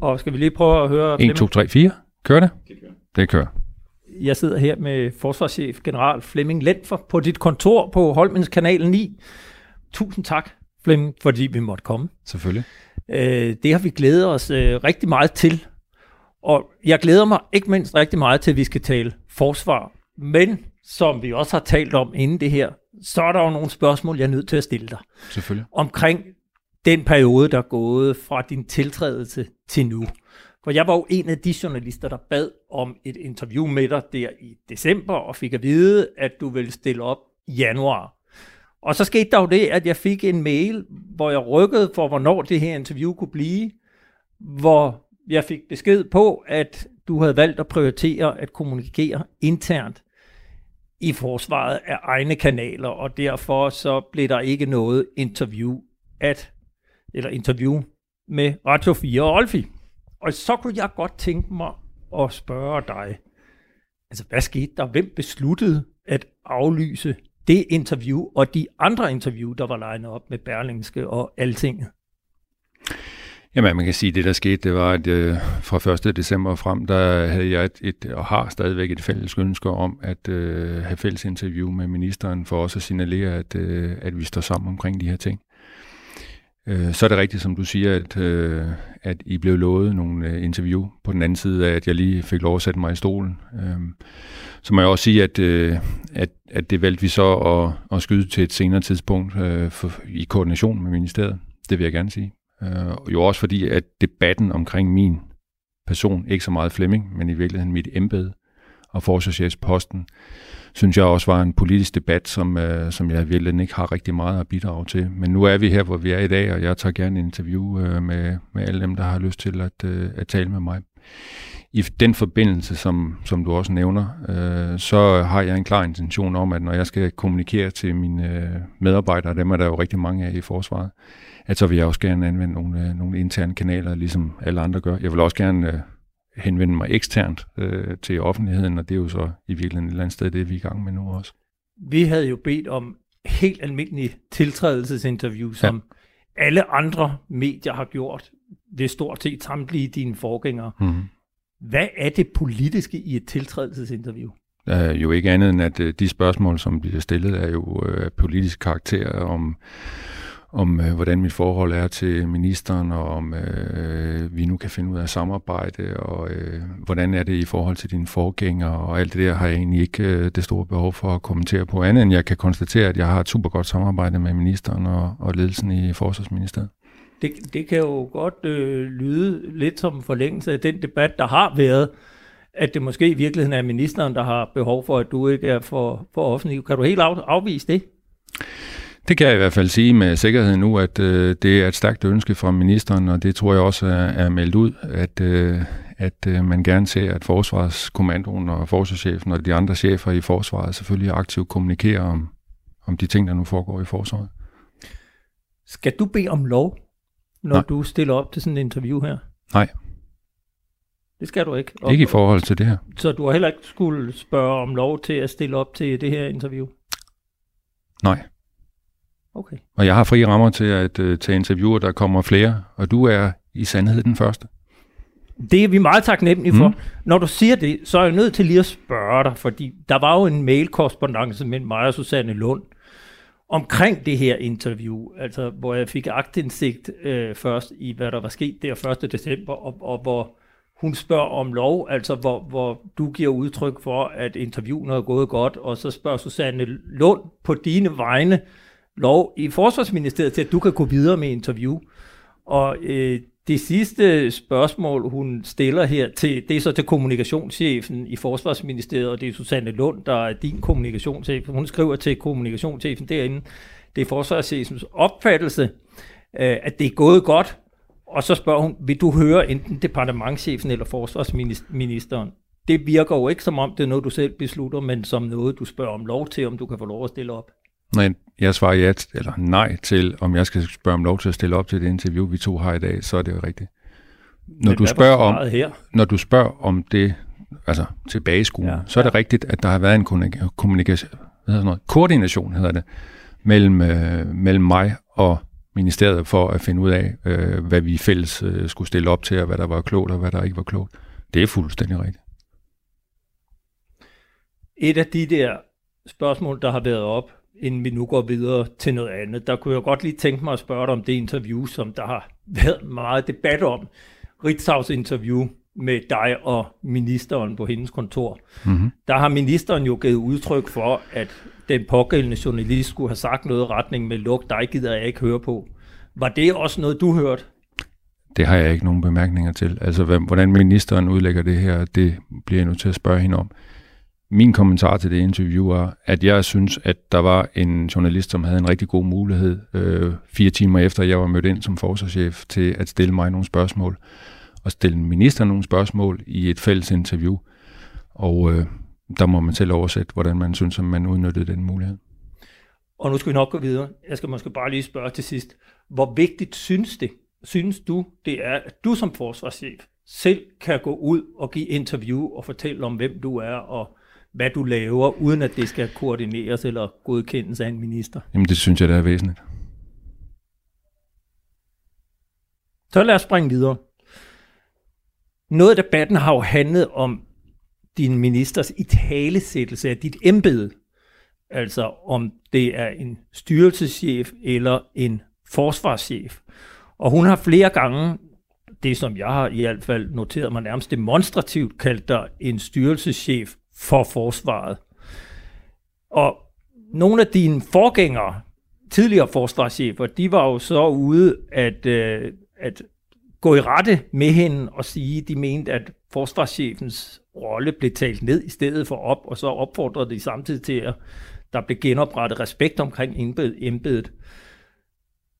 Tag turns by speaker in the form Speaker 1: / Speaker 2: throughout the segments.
Speaker 1: Og skal vi lige prøve at høre...
Speaker 2: 1, 2, 3, 4. Kører det? Det kører.
Speaker 1: Jeg sidder her med forsvarschef general Flemming Lentfer på dit kontor på Holmens Kanal 9. Tusind tak, Flemming, fordi vi måtte komme.
Speaker 2: Selvfølgelig.
Speaker 1: Øh, det har vi glædet os øh, rigtig meget til. Og jeg glæder mig ikke mindst rigtig meget til, at vi skal tale forsvar. Men som vi også har talt om inden det her, så er der jo nogle spørgsmål, jeg er nødt til at stille dig.
Speaker 2: Selvfølgelig.
Speaker 1: Omkring den periode, der er gået fra din tiltrædelse til nu. For jeg var jo en af de journalister, der bad om et interview med dig der i december, og fik at vide, at du ville stille op i januar. Og så skete der jo det, at jeg fik en mail, hvor jeg rykkede for, hvornår det her interview kunne blive, hvor jeg fik besked på, at du havde valgt at prioritere at kommunikere internt i forsvaret af egne kanaler, og derfor så blev der ikke noget interview at, eller interview med Radio 4 og Olfi. Og så kunne jeg godt tænke mig at spørge dig, altså hvad skete der? Hvem besluttede at aflyse det interview og de andre interview, der var legnet op med Berlingske og Altinget?
Speaker 2: Jamen, man kan sige, at det der skete, det var, at øh, fra 1. december frem, der havde jeg et, et, og har stadigvæk et fælles ønske om at øh, have fælles interview med ministeren, for også at signalere, at, øh, at vi står sammen omkring de her ting. Øh, så er det rigtigt, som du siger, at, øh, at I blev lovet nogle øh, interview på den anden side af, at jeg lige fik lov at sætte mig i stolen. Øh, så må jeg også sige, at, øh, at, at det valgte vi så at, at skyde til et senere tidspunkt øh, for, i koordination med ministeriet. Det vil jeg gerne sige. Øh, jo også fordi, at debatten omkring min person, ikke så meget Flemming, men i virkeligheden mit embede og forsvarschefsposten, synes jeg også var en politisk debat, som, øh, som jeg virkelig ikke har rigtig meget at bidrage til. Men nu er vi her, hvor vi er i dag, og jeg tager gerne en interview øh, med, med alle dem, der har lyst til at, øh, at tale med mig. I den forbindelse, som, som du også nævner, øh, så har jeg en klar intention om, at når jeg skal kommunikere til mine øh, medarbejdere, dem er der jo rigtig mange af i forsvaret, at så vil jeg også gerne anvende nogle, øh, nogle interne kanaler, ligesom alle andre gør. Jeg vil også gerne øh, henvende mig eksternt øh, til offentligheden, og det er jo så i virkeligheden et eller andet sted, det vi er i gang med nu også.
Speaker 1: Vi havde jo bedt om helt almindelige tiltrædelsesinterview, som ja. alle andre medier har gjort. Det er stort set samtlige dine forgængere. Mm-hmm. Hvad er det politiske i et tiltrædelsesinterview?
Speaker 2: Uh, jo ikke andet end, at uh, de spørgsmål, som bliver stillet, er jo uh, politisk karakter om om øh, hvordan mit forhold er til ministeren, og om øh, øh vi nu kan finde ud af samarbejde, og øh, hvordan er det i forhold til dine forgængere, og alt det der har jeg egentlig ikke øh, det store behov for at kommentere på andet, end jeg kan konstatere, at jeg har et super godt samarbejde med ministeren og, og ledelsen i Forsvarsministeriet.
Speaker 1: Det, det kan jo godt øh, lyde lidt som forlængelse af den debat, der har været, at det måske i virkeligheden er ministeren, der har behov for, at du ikke er for, for offentlig. Kan du helt af, afvise det?
Speaker 2: Det kan jeg i hvert fald sige med sikkerhed nu, at øh, det er et stærkt ønske fra ministeren, og det tror jeg også er, er meldt ud, at, øh, at øh, man gerne ser, at forsvarskommandoen og forsvarschefen og de andre chefer i forsvaret selvfølgelig aktivt kommunikerer om, om de ting, der nu foregår i forsvaret.
Speaker 1: Skal du bede om lov, når Nej. du stiller op til sådan et interview her?
Speaker 2: Nej.
Speaker 1: Det skal du ikke? Og,
Speaker 2: ikke i forhold til det her.
Speaker 1: Så du har heller ikke skulle spørge om lov til at stille op til det her interview?
Speaker 2: Nej.
Speaker 1: Okay.
Speaker 2: Og jeg har fri rammer til at uh, tage interviewer, der kommer flere, og du er i sandhed den første.
Speaker 1: Det er vi meget taknemmelige for. Mm. Når du siger det, så er jeg nødt til lige at spørge dig, fordi der var jo en mail-korrespondence mellem mig og Susanne Lund omkring det her interview, altså hvor jeg fik agtindsigt øh, først i, hvad der var sket der 1. december, og, og hvor hun spørger om lov, altså hvor, hvor du giver udtryk for, at interviewet er gået godt, og så spørger Susanne Lund på dine vegne, lov i Forsvarsministeriet til, at du kan gå videre med interview. Og øh, det sidste spørgsmål, hun stiller her til, det er så til kommunikationschefen i Forsvarsministeriet, og det er Susanne Lund, der er din kommunikationschef. Hun skriver til kommunikationschefen derinde, det er forsvarschefens opfattelse, øh, at det er gået godt, og så spørger hun, vil du høre enten departementchefen eller forsvarsministeren? Det virker jo ikke som om, det er noget, du selv beslutter, men som noget, du spørger om lov til, om du kan få lov at stille op.
Speaker 2: Nej, jeg svarer ja eller nej til, om jeg skal spørge om lov til at stille op til det interview, vi to har i dag, så er det jo rigtigt. Når du spørger om, her? når du spørger om det, altså tilbage i skolen, ja, så er det ja. rigtigt, at der har været en kommunikation, hvad hedder noget, koordination hedder det, mellem, øh, mellem mig og ministeriet for at finde ud af, øh, hvad vi fælles øh, skulle stille op til, og hvad der var klogt, og hvad der ikke var klogt. Det er fuldstændig rigtigt.
Speaker 1: Et af de der spørgsmål, der har været op, inden vi nu går videre til noget andet, der kunne jeg godt lige tænke mig at spørge dig om det interview, som der har været meget debat om. Ritzau's interview med dig og ministeren på hendes kontor. Mm-hmm. Der har ministeren jo givet udtryk for, at den pågældende journalist skulle have sagt noget i retning med, luk dig gider jeg ikke høre på. Var det også noget, du hørte?
Speaker 2: Det har jeg ikke nogen bemærkninger til. Altså, hvordan ministeren udlægger det her, det bliver jeg nu til at spørge hende om. Min kommentar til det interview var, at jeg synes, at der var en journalist, som havde en rigtig god mulighed, øh, fire timer efter jeg var mødt ind som forsvarschef, til at stille mig nogle spørgsmål, og stille ministeren nogle spørgsmål i et fælles interview. Og øh, der må man selv oversætte, hvordan man synes, at man udnyttede den mulighed.
Speaker 1: Og nu skal vi nok gå videre. Jeg skal måske bare lige spørge til sidst. Hvor vigtigt synes det, synes du, det er, at du som forsvarschef selv kan gå ud og give interview og fortælle om, hvem du er og hvad du laver, uden at det skal koordineres eller godkendes af en minister?
Speaker 2: Jamen det synes jeg, det er væsentligt.
Speaker 1: Så lad os springe videre. Noget af debatten har jo handlet om din ministers italesættelse af dit embede. Altså om det er en styrelseschef eller en forsvarschef. Og hun har flere gange, det som jeg har i hvert fald noteret mig nærmest demonstrativt, kaldt dig en styrelseschef for forsvaret. Og nogle af dine forgængere, tidligere forsvarschefer, de var jo så ude at, øh, at gå i rette med hende og sige, de mente, at forsvarschefens rolle blev talt ned i stedet for op, og så opfordrede de samtidig til, at der blev genoprettet respekt omkring embedet.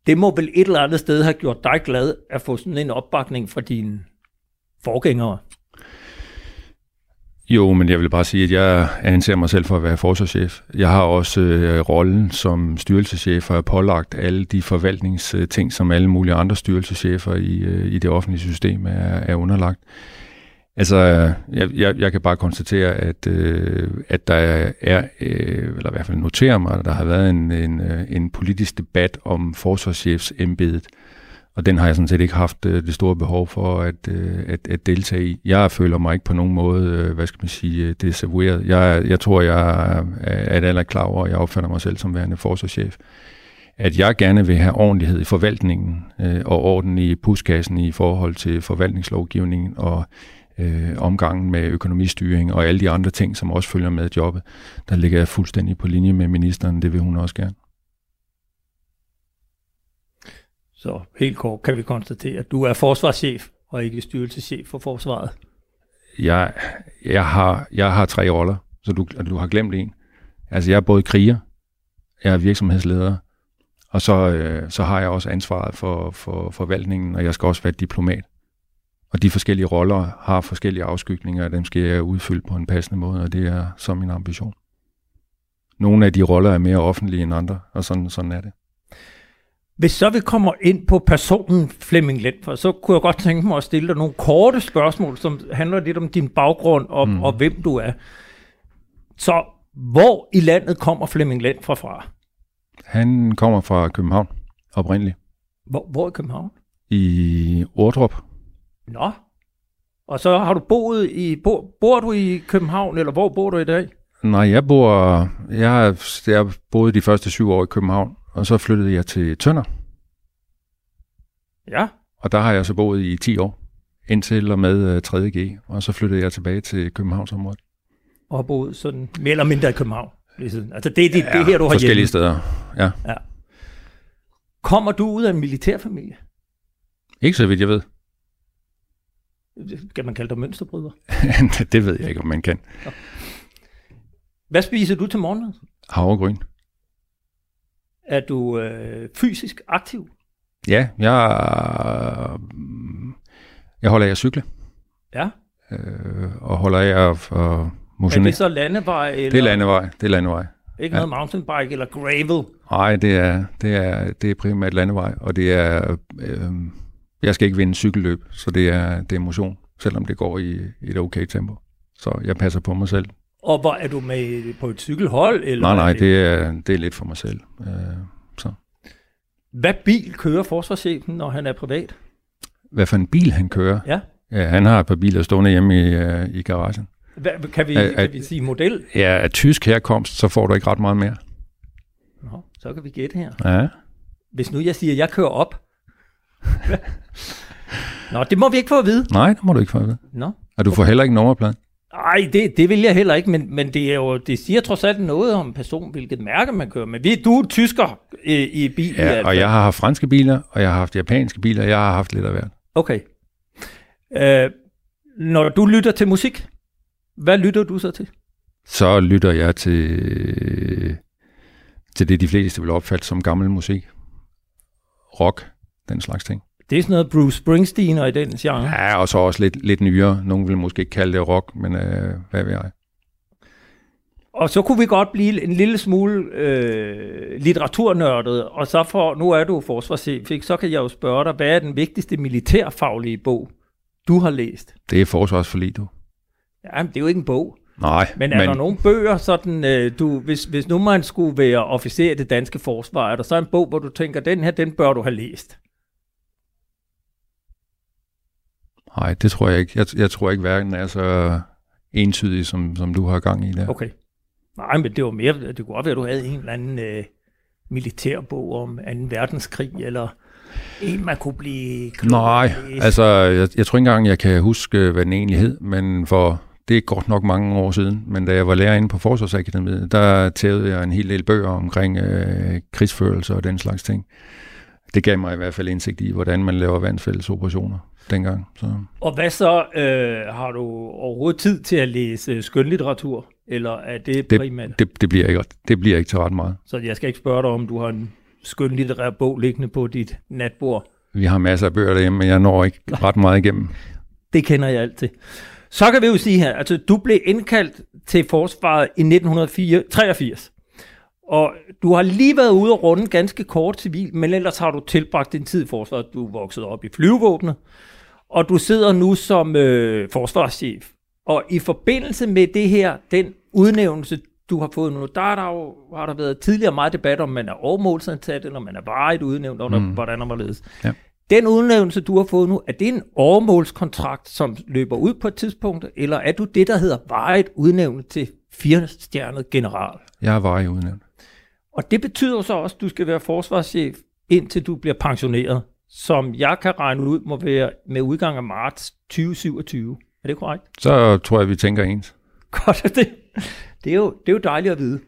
Speaker 1: Det må vel et eller andet sted have gjort dig glad at få sådan en opbakning fra dine forgængere?
Speaker 2: Jo, men jeg vil bare sige, at jeg anser mig selv for at være forsvarschef. Jeg har også øh, rollen som styrelseschef og har pålagt alle de forvaltningsting, som alle mulige andre styrelseschefer i, øh, i det offentlige system er, er underlagt. Altså, jeg, jeg, jeg kan bare konstatere, at, øh, at der er, øh, eller i hvert fald noterer mig, at der har været en, en, øh, en politisk debat om forsvarschefsembedet, og den har jeg sådan set ikke haft øh, det store behov for at, øh, at, at deltage i. Jeg føler mig ikke på nogen måde, øh, hvad skal man sige, øh. Jeg, jeg tror, jeg er, er alle klar over, og jeg opfatter mig selv som værende forsvarschef at jeg gerne vil have ordentlighed i forvaltningen øh, og orden i puskassen i forhold til forvaltningslovgivningen og øh, omgangen med økonomistyring og alle de andre ting, som også følger med jobbet. Der ligger jeg fuldstændig på linje med ministeren, det vil hun også gerne.
Speaker 1: Så helt kort kan vi konstatere, at du er forsvarschef og ikke styrelseschef for forsvaret.
Speaker 2: Jeg, jeg, har, jeg har tre roller, så du, du har glemt en. Altså jeg er både kriger, jeg er virksomhedsleder, og så, øh, så har jeg også ansvaret for, for forvaltningen, og jeg skal også være diplomat. Og de forskellige roller har forskellige afskygninger, og dem skal jeg udfylde på en passende måde, og det er så min ambition. Nogle af de roller er mere offentlige end andre, og sådan, sådan er det.
Speaker 1: Hvis så vi kommer ind på personen Flemming Lentford, så kunne jeg godt tænke mig at stille dig nogle korte spørgsmål, som handler lidt om din baggrund og, mm. og hvem du er. Så hvor i landet kommer Flemming Lentford fra?
Speaker 2: Han kommer fra København oprindeligt.
Speaker 1: Hvor, hvor i København?
Speaker 2: I Ordrup.
Speaker 1: Nå. Og så har du boet i, bor, bor du i København, eller hvor bor du i dag?
Speaker 2: Nej, jeg bor, jeg har, jeg boet de første syv år i København, og så flyttede jeg til Tønder.
Speaker 1: Ja.
Speaker 2: Og der har jeg så boet i 10 år, indtil og med 3.G, øh, og så flyttede jeg tilbage til Københavnsområdet.
Speaker 1: Og har boet sådan mere eller mindre i København? Ligesom. Altså det er det, ja, det her, du har
Speaker 2: forskellige hjemme. steder, ja. ja.
Speaker 1: Kommer du ud af en militærfamilie?
Speaker 2: Ikke så vidt jeg ved.
Speaker 1: Kan man kalde dig mønsterbryder?
Speaker 2: det ved jeg ikke, om man kan.
Speaker 1: Hvad spiser du til morgenmad?
Speaker 2: Havregryn.
Speaker 1: Er du øh, fysisk aktiv?
Speaker 2: Ja, jeg, jeg holder af at cykle.
Speaker 1: Ja.
Speaker 2: Øh, og holder af at, at
Speaker 1: motionere. Er det så landevej? Eller?
Speaker 2: Det er landevej. Det er landevej.
Speaker 1: Ikke ja. noget mountainbike eller gravel?
Speaker 2: Nej, det er, det er, det er primært landevej, og det er, øh, jeg skal ikke vinde cykelløb, så det er, det er motion, selvom det går i, i et okay tempo. Så jeg passer på mig selv.
Speaker 1: Og hvor er du med på et cykelhold? Eller
Speaker 2: nej, nej, det er, det er lidt for mig selv. Øh, så.
Speaker 1: Hvad bil kører forsvarschefen, når han er privat?
Speaker 2: Hvad for en bil han kører?
Speaker 1: Ja.
Speaker 2: Ja, han har et par biler stående hjemme i, uh, i garagen.
Speaker 1: Hvad, kan, vi,
Speaker 2: er-
Speaker 1: kan vi sige model?
Speaker 2: Ja, af tysk herkomst, så får du ikke ret meget mere.
Speaker 1: Nå, så kan vi gætte her.
Speaker 2: Ja.
Speaker 1: Hvis nu jeg siger, at jeg kører op. Nå, det må vi ikke få at vide.
Speaker 2: Nej, det må du ikke få at vide.
Speaker 1: Nå.
Speaker 2: Og du får heller ikke nummerplade.
Speaker 1: Nej, det, det vil jeg heller ikke, men, men det, er jo, det siger trods alt noget om person, hvilket mærke man kører med. Vi, du er tysker i, i bil.
Speaker 2: Ja,
Speaker 1: hvert
Speaker 2: og jeg har haft franske biler, og jeg har haft japanske biler, og jeg har haft lidt af hvert.
Speaker 1: Okay. Øh, når du lytter til musik, hvad lytter du så til?
Speaker 2: Så lytter jeg til, til det, de fleste vil opfatte som gammel musik. Rock, den slags ting.
Speaker 1: Det er sådan noget Bruce Springsteen og i den genre.
Speaker 2: Ja, og så også lidt, lidt nyere. Nogen vil måske ikke kalde det rock, men øh, hvad ved jeg?
Speaker 1: Og så kunne vi godt blive en lille smule øh, litteraturnørdet, og så for, nu er du forsvarschef, så kan jeg jo spørge dig, hvad er den vigtigste militærfaglige bog, du har læst?
Speaker 2: Det er forsvarsforlig, du.
Speaker 1: Ja, men det er jo ikke en bog.
Speaker 2: Nej,
Speaker 1: Men er men... der nogle bøger, sådan, øh, du, hvis, hvis nu man skulle være officer i det danske forsvar, er der så en bog, hvor du tænker, den her, den bør du have læst?
Speaker 2: Nej, det tror jeg ikke. Jeg, jeg tror ikke, hverken er så entydig, som, som du har gang i der.
Speaker 1: Okay. Nej, men det var mere, det kunne godt være, at du havde en eller anden øh, militærbog om 2. verdenskrig, eller en, man kunne blive
Speaker 2: Nej, altså, jeg, jeg tror ikke engang, jeg kan huske, hvad den egentlig hed, men for det er godt nok mange år siden, men da jeg var lærer inde på Forsvarsakademiet, der tævede jeg en hel del bøger omkring øh, krigsførelse og den slags ting. Det gav mig i hvert fald indsigt i, hvordan man laver vandfælles operationer dengang. Så.
Speaker 1: Og hvad så? Øh, har du overhovedet tid til at læse skønlitteratur? Eller er det primært?
Speaker 2: Det, det, det, bliver ikke, det bliver ikke til ret meget.
Speaker 1: Så jeg skal ikke spørge dig, om du har en skønlitterær bog liggende på dit natbord.
Speaker 2: Vi har masser af bøger derhjemme, men jeg når ikke ret meget igennem.
Speaker 1: Det kender jeg alt til. Så kan vi jo sige her, altså du blev indkaldt til forsvaret i 1983. Og du har lige været ude og runde ganske kort civil, men ellers har du tilbragt din tid i forsvaret. Du er vokset op i flyvevåbnet, og du sidder nu som øh, forsvarschef. Og i forbindelse med det her, den udnævnelse, du har fået nu, der, er der jo, har der været tidligere meget debat om, man er overmålsansat, eller man er varigt udnævnt, eller mm. hvordan og hvorledes.
Speaker 2: Ja.
Speaker 1: Den udnævnelse, du har fået nu, er det en overmålskontrakt, som løber ud på et tidspunkt, eller er du det, der hedder varigt udnævnt til firestjernet general?
Speaker 2: Jeg er varig udnævnt.
Speaker 1: Og det betyder så også, at du skal være forsvarschef, indtil du bliver pensioneret, som jeg kan regne ud må være med udgang af marts 2027. Er det korrekt?
Speaker 2: Så tror jeg, vi tænker ens.
Speaker 1: Godt, det, det, er jo, det er jo dejligt at vide.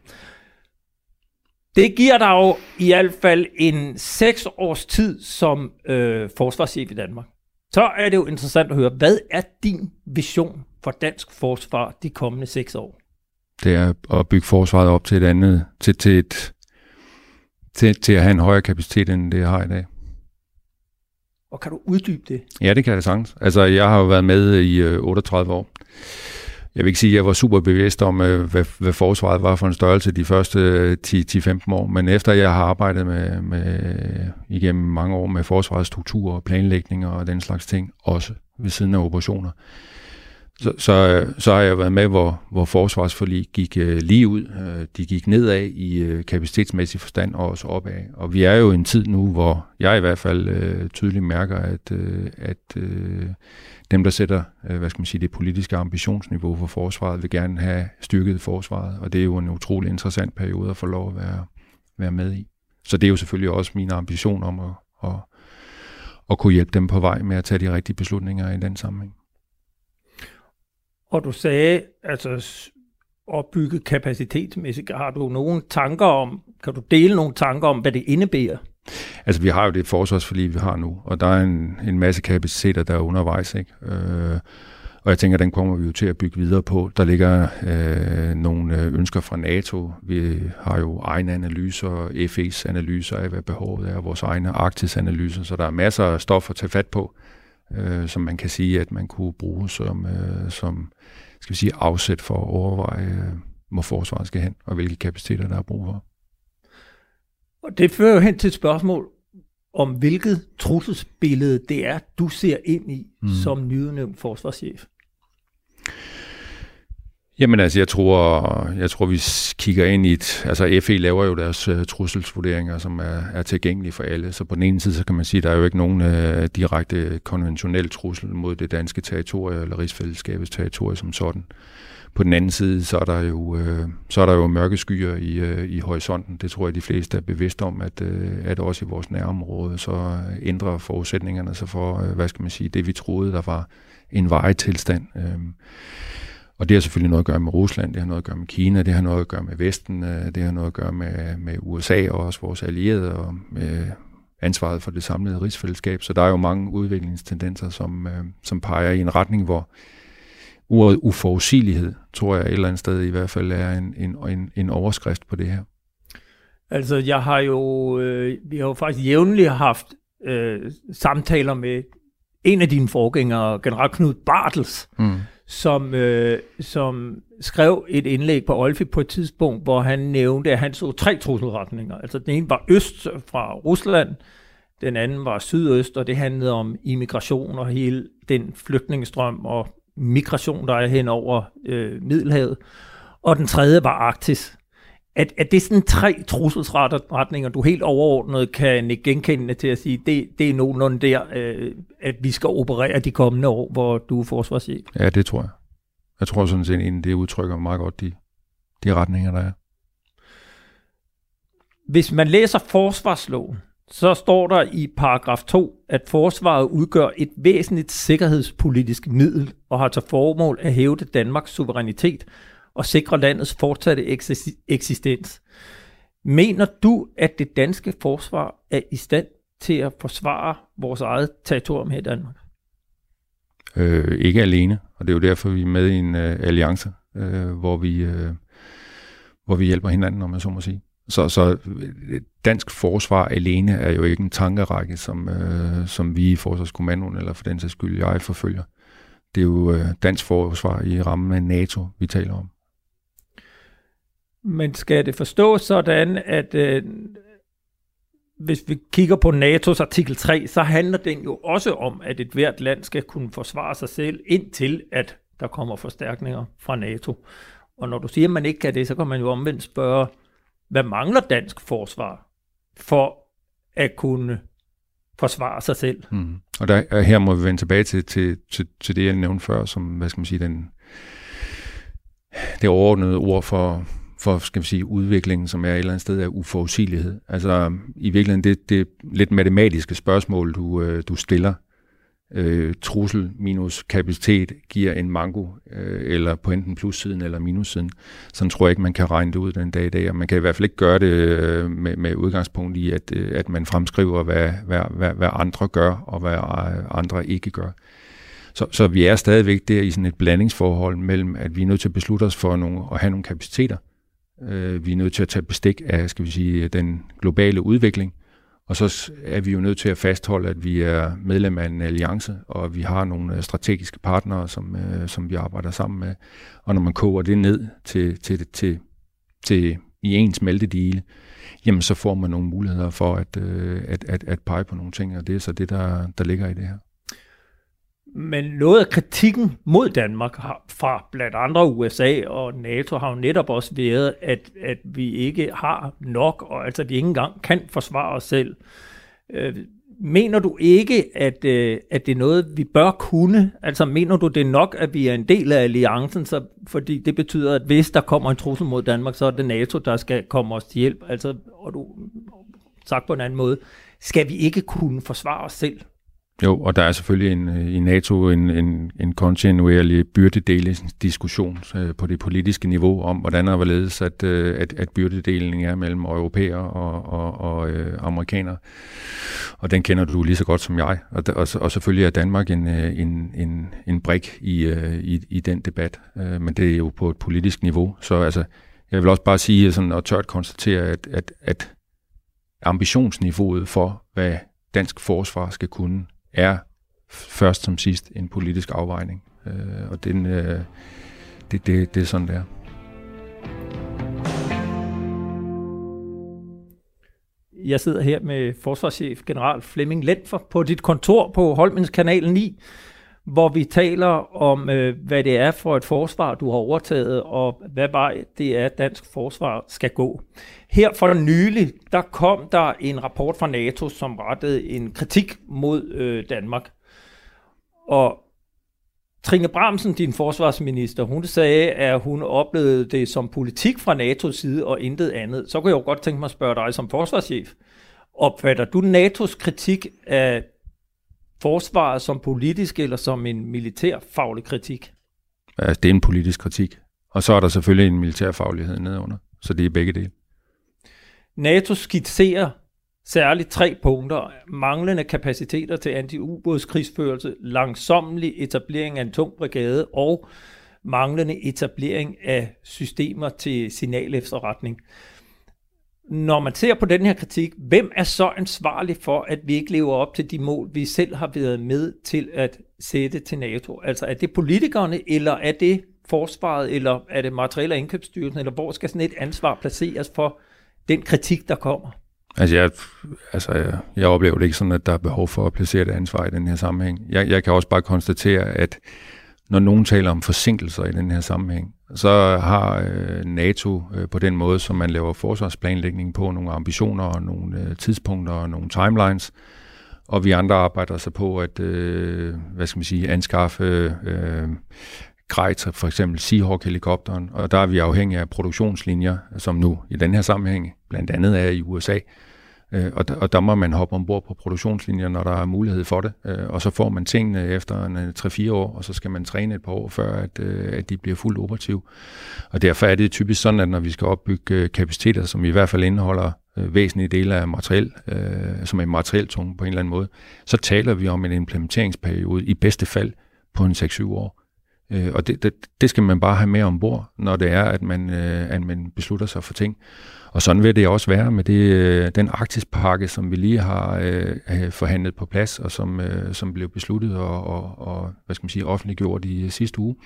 Speaker 1: Det giver dig jo i hvert fald en seks års tid som øh, forsvarschef i Danmark. Så er det jo interessant at høre, hvad er din vision for dansk forsvar de kommende seks år?
Speaker 2: Det er at bygge forsvaret op til et andet, til, til, et, til, til at have en højere kapacitet, end det jeg har i dag.
Speaker 1: Og kan du uddybe det?
Speaker 2: Ja, det kan jeg sagtens. Altså, jeg har jo været med i øh, 38 år. Jeg vil ikke sige, at jeg var super bevidst om, øh, hvad, hvad forsvaret var for en størrelse de første øh, 10-15 år. Men efter jeg har arbejdet med, med, igennem mange år med forsvarets struktur og planlægning og den slags ting, også ved siden af operationer, så, så, øh, så har jeg været med, hvor, hvor forsvarsforlig gik øh, lige ud. Øh, de gik nedad i øh, kapacitetsmæssig forstand og også opad. Og vi er jo i en tid nu, hvor jeg i hvert fald øh, tydeligt mærker, at, øh, at øh, dem, der sætter øh, hvad skal man sige, det politiske ambitionsniveau for forsvaret, vil gerne have styrket forsvaret. Og det er jo en utrolig interessant periode at få lov at være, være med i. Så det er jo selvfølgelig også min ambition om at, at, at kunne hjælpe dem på vej med at tage de rigtige beslutninger i den sammenhæng.
Speaker 1: Og du sagde, altså s- opbygge kapacitetsmæssigt. Har du nogle tanker om, kan du dele nogle tanker om, hvad det indebærer?
Speaker 2: Altså, vi har jo det forsvarsforlig, vi har nu, og der er en, en masse kapaciteter, der er undervejs, ikke? Øh, og jeg tænker, den kommer vi jo til at bygge videre på. Der ligger øh, nogle øh, ønsker fra NATO. Vi har jo egne analyser, FE's analyser af, hvad behovet er, vores egne Arktis-analyser, så der er masser af stof at tage fat på, øh, som man kan sige, at man kunne bruge som, øh, som skal vi sige, afsæt for at overveje, øh, hvor forsvaret skal hen, og hvilke kapaciteter, der er brug for.
Speaker 1: Og det fører jo hen til et spørgsmål om, hvilket trusselsbillede det er, du ser ind i mm. som nyudnævnt forsvarschef.
Speaker 2: Jamen altså, jeg tror, jeg tror, vi kigger ind i et... Altså, FE laver jo deres uh, trusselsvurderinger, som er, er tilgængelige for alle. Så på den ene side, så kan man sige, at der er jo ikke nogen uh, direkte konventionel trussel mod det danske territorie eller rigsfællesskabets territorie som sådan. På den anden side, så er der jo, uh, så er der jo mørke skyer i, uh, i horisonten. Det tror jeg, de fleste er bevidste om, at, uh, at også i vores nærområde, så ændrer forudsætningerne sig for, uh, hvad skal man sige, det vi troede, der var en varig tilstand. Uh, og det har selvfølgelig noget at gøre med Rusland, det har noget at gøre med Kina, det har noget at gøre med Vesten, øh, det har noget at gøre med, med USA og også vores allierede og med ansvaret for det samlede rigsfællesskab. Så der er jo mange udviklingstendenser, som, øh, som peger i en retning, hvor ordet uforudsigelighed, tror jeg et eller andet sted i hvert fald er en, en, en, en overskrift på det her.
Speaker 1: Altså, jeg har jo, øh, vi har jo faktisk jævnligt haft øh, samtaler med en af dine forgængere, general Knud Bartels, mm som, øh, som skrev et indlæg på Olfi på et tidspunkt, hvor han nævnte, at han så tre trusselretninger. Altså den ene var øst fra Rusland, den anden var sydøst, og det handlede om immigration og hele den flygtningestrøm og migration, der er hen over øh, Middelhavet. Og den tredje var Arktis. At, at det er sådan tre trusselsretninger, du helt overordnet kan genkende til at sige, det, det er nogenlunde der, øh, at vi skal operere de kommende år, hvor du er forsvarschef.
Speaker 2: Ja, det tror jeg. Jeg tror sådan set, at det udtrykker meget godt de, de retninger, der er.
Speaker 1: Hvis man læser forsvarsloven, så står der i paragraf 2, at forsvaret udgør et væsentligt sikkerhedspolitisk middel og har til formål at hæve det Danmarks suverænitet og sikre landets fortsatte eksistens. Mener du, at det danske forsvar er i stand til at forsvare vores eget territorium her i Danmark?
Speaker 2: Øh, ikke alene, og det er jo derfor, vi er med i en øh, alliance, øh, hvor, vi, øh, hvor vi hjælper hinanden, om man så må sige. Så, så øh, dansk forsvar alene er jo ikke en tankerække, som, øh, som vi i Forsvarskommandoen, eller for den sags skyld jeg forfølger. Det er jo øh, dansk forsvar i rammen af NATO, vi taler om.
Speaker 1: Men skal det forstås sådan, at øh, hvis vi kigger på NATO's artikel 3, så handler den jo også om, at et hvert land skal kunne forsvare sig selv, indtil at der kommer forstærkninger fra NATO. Og når du siger, at man ikke kan det, så kan man jo omvendt spørge, hvad mangler dansk forsvar for at kunne forsvare sig selv?
Speaker 2: Mm. Og der, øh, her må vi vende tilbage til, til, til, til det, jeg nævnte før, som hvad skal man sige, den, det overordnede ord for, for skal vi sige, udviklingen, som er et eller andet sted af uforudsigelighed. Altså i virkeligheden, det, det lidt matematiske spørgsmål, du, øh, du stiller. Øh, trussel minus kapacitet giver en mango, øh, eller på enten plussiden eller minussiden. Sådan tror jeg ikke, man kan regne det ud den dag i dag, og man kan i hvert fald ikke gøre det øh, med, med udgangspunkt i, at, øh, at man fremskriver, hvad, hvad, hvad, hvad andre gør, og hvad øh, andre ikke gør. Så, så vi er stadigvæk der i sådan et blandingsforhold mellem, at vi er nødt til at beslutte os for nogle, at have nogle kapaciteter, Øh, vi er nødt til at tage bestik af, skal vi sige, den globale udvikling. Og så er vi jo nødt til at fastholde, at vi er medlem af en alliance, og at vi har nogle øh, strategiske partnere, som, øh, som vi arbejder sammen med. Og når man koger det ned til, til, til, til i en smeltedile, jamen så får man nogle muligheder for at, øh, at, at, at pege på nogle ting, og det er så det, der, der ligger i det her.
Speaker 1: Men noget af kritikken mod Danmark har, fra blandt andre USA og NATO har jo netop også været, at, at vi ikke har nok, og altså vi ikke engang kan forsvare os selv. Øh, mener du ikke, at, øh, at det er noget, vi bør kunne? Altså mener du, det er nok, at vi er en del af alliancen, så, fordi det betyder, at hvis der kommer en trussel mod Danmark, så er det NATO, der skal komme os til hjælp. Altså, og du sagt på en anden måde, skal vi ikke kunne forsvare os selv?
Speaker 2: Jo, og der er selvfølgelig en, øh, i NATO en, en, en kontinuerlig byrdedelingsdiskussion øh, på det politiske niveau om, hvordan og hvorledes at, øh, at, at byrdedelingen er mellem europæer og, og, og øh, amerikanere. Og den kender du lige så godt som jeg. Og, og, og selvfølgelig er Danmark en, øh, en, en, en brik i, øh, i, i den debat. Øh, men det er jo på et politisk niveau. Så altså, jeg vil også bare sige sådan, og tørt konstatere, at, at, at ambitionsniveauet for, hvad dansk forsvar skal kunne, er først som sidst en politisk afvejning. Øh, og den, øh, det, det, det er sådan, det er.
Speaker 1: Jeg sidder her med forsvarschef general Flemming Lentfer på dit kontor på Holmens Kanal 9, hvor vi taler om, øh, hvad det er for et forsvar, du har overtaget, og hvad vej det er, dansk forsvar skal gå. Her for nylig, der kom der en rapport fra NATO, som rettede en kritik mod øh, Danmark. Og Trine Bramsen, din forsvarsminister, hun sagde, at hun oplevede det som politik fra NATO's side og intet andet. Så kunne jeg jo godt tænke mig at spørge dig som forsvarschef. Opfatter du NATO's kritik af forsvaret som politisk eller som en militærfaglig kritik?
Speaker 2: Altså, det er en politisk kritik. Og så er der selvfølgelig en militærfaglighed nedunder. Så det er begge dele.
Speaker 1: NATO skitserer særligt tre punkter. Manglende kapaciteter til anti-ubådskrigsførelse, langsomlig etablering af en tung brigade og manglende etablering af systemer til signalefterretning. Når man ser på den her kritik, hvem er så ansvarlig for, at vi ikke lever op til de mål, vi selv har været med til at sætte til NATO? Altså er det politikerne, eller er det forsvaret, eller er det materiel- og indkøbsstyrelsen, eller hvor skal sådan et ansvar placeres for den kritik, der kommer?
Speaker 2: Altså jeg, altså, jeg, jeg oplever det ikke sådan, at der er behov for at placere det ansvar i den her sammenhæng. Jeg, jeg kan også bare konstatere, at når nogen taler om forsinkelser i den her sammenhæng, så har øh, NATO øh, på den måde, som man laver forsvarsplanlægning på, nogle ambitioner og nogle øh, tidspunkter og nogle timelines, og vi andre arbejder så på at, øh, hvad skal man sige, anskaffe øh, Grejt, for eksempel Seahawk-helikopteren, og der er vi afhængige af produktionslinjer, som nu i den her sammenhæng blandt andet er i USA, øh, og, der, og der må man hoppe ombord på produktionslinjer, når der er mulighed for det, øh, og så får man tingene efter en øh, 3-4 år, og så skal man træne et par år før, at, øh, at de bliver fuldt operative. Og derfor er det typisk sådan, at når vi skal opbygge øh, kapaciteter, som i hvert fald indeholder væsentlige dele af materiel, øh, som er materieltunge på en eller anden måde, så taler vi om en implementeringsperiode i bedste fald på en 6-7 år. Øh, og det, det, det skal man bare have med ombord, når det er, at man, øh, at man beslutter sig for ting. Og sådan vil det også være med det, øh, den Arktispakke, som vi lige har øh, øh, forhandlet på plads, og som, øh, som blev besluttet og, og, og hvad skal man sige, offentliggjort i øh, sidste uge.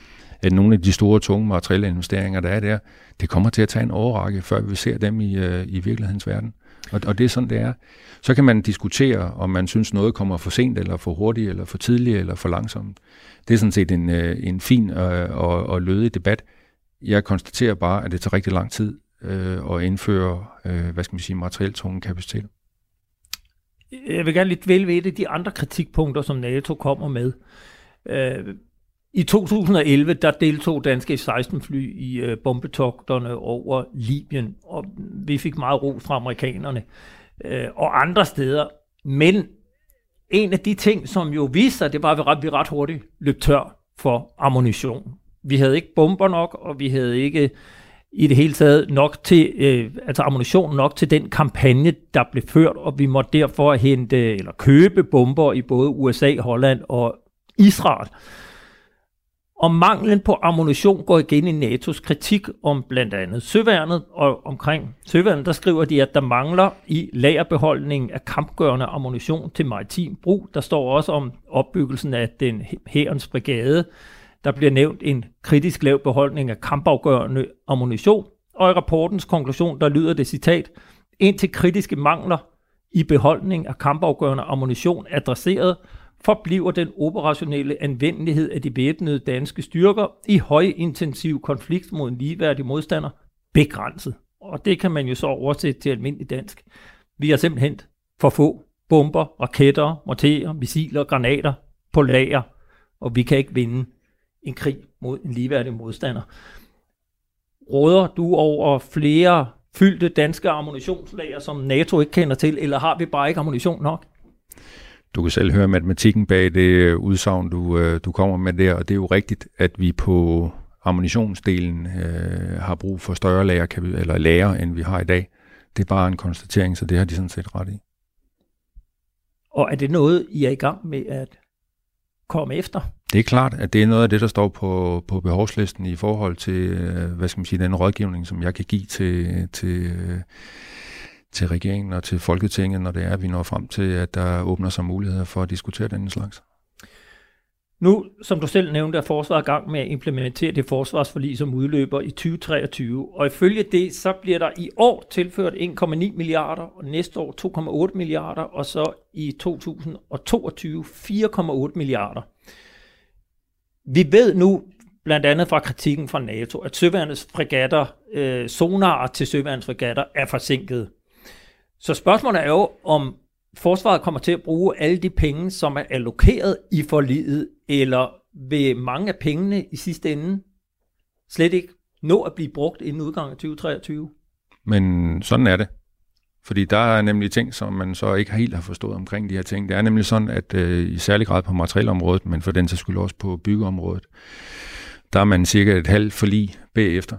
Speaker 2: At nogle af de store, tunge materielle investeringer, der er der, det kommer til at tage en overrække, før vi ser dem i, øh, i virkelighedens verden. Og, og det er sådan, det er. Så kan man diskutere, om man synes noget kommer for sent, eller for hurtigt, eller for tidligt, eller for langsomt. Det er sådan set en, øh, en fin øh, og, og lødig debat. Jeg konstaterer bare, at det tager rigtig lang tid øh, og indføre, øh, hvad skal man sige, materielt tunge kapaciteter.
Speaker 1: Jeg vil gerne lidt vælge et af de andre kritikpunkter, som NATO kommer med. Øh, I 2011, der deltog danske F-16-fly i øh, bombetogterne over Libyen, og vi fik meget ro fra amerikanerne øh, og andre steder. Men en af de ting, som jo viste sig, det var, at vi ret, vi ret hurtigt løb tør for ammunition. Vi havde ikke bomber nok, og vi havde ikke i det hele taget nok til, øh, altså ammunition nok til den kampagne, der blev ført, og vi måtte derfor hente eller købe bomber i både USA, Holland og Israel. Og manglen på ammunition går igen i NATO's kritik om blandt andet søværnet, og omkring søværnet, der skriver de, at der mangler i lagerbeholdningen af kampgørende ammunition til maritim brug. Der står også om opbyggelsen af den hærens brigade. Der bliver nævnt en kritisk lav beholdning af kampafgørende ammunition, og i rapportens konklusion, der lyder det citat, indtil kritiske mangler i beholdning af kampafgørende ammunition adresseret, forbliver den operationelle anvendelighed af de væbnede danske styrker i højintensiv konflikt mod en ligeværdig modstander begrænset. Og det kan man jo så oversætte til almindelig dansk. Vi har simpelthen for få bomber, raketter, morterer, missiler, granater på lager, og vi kan ikke vinde en krig mod en ligeværdig modstander. Råder du over flere fyldte danske ammunitionslager, som NATO ikke kender til, eller har vi bare ikke ammunition nok?
Speaker 2: Du kan selv høre matematikken bag det øh, udsagn, du, øh, du kommer med der, og det er jo rigtigt, at vi på ammunitionsdelen øh, har brug for større lager, eller lager, end vi har i dag. Det er bare en konstatering, så det har de sådan set ret i.
Speaker 1: Og er det noget, I er i gang med at komme efter?
Speaker 2: Det er klart, at det er noget af det, der står på, på behovslisten i forhold til, øh, hvad skal man sige, den rådgivning, som jeg kan give til, til øh, til regeringen og til Folketinget, når det er, at vi når frem til, at der åbner sig muligheder for at diskutere den slags?
Speaker 1: Nu, som du selv nævnte, er forsvaret i gang med at implementere det forsvarsforlig, som udløber i 2023. Og ifølge det, så bliver der i år tilført 1,9 milliarder, og næste år 2,8 milliarder, og så i 2022 4,8 milliarder. Vi ved nu, blandt andet fra kritikken fra NATO, at søværnets fregatter, øh, sonarer til søværnets fregatter, er forsinket. Så spørgsmålet er jo, om forsvaret kommer til at bruge alle de penge, som er allokeret i forliget, eller vil mange af pengene i sidste ende slet ikke nå at blive brugt inden udgangen af 2023?
Speaker 2: Men sådan er det. Fordi der er nemlig ting, som man så ikke helt har forstået omkring de her ting. Det er nemlig sådan, at øh, i særlig grad på materielområdet, men for den så skulle også på byggeområdet, der er man cirka et halvt forlig bagefter.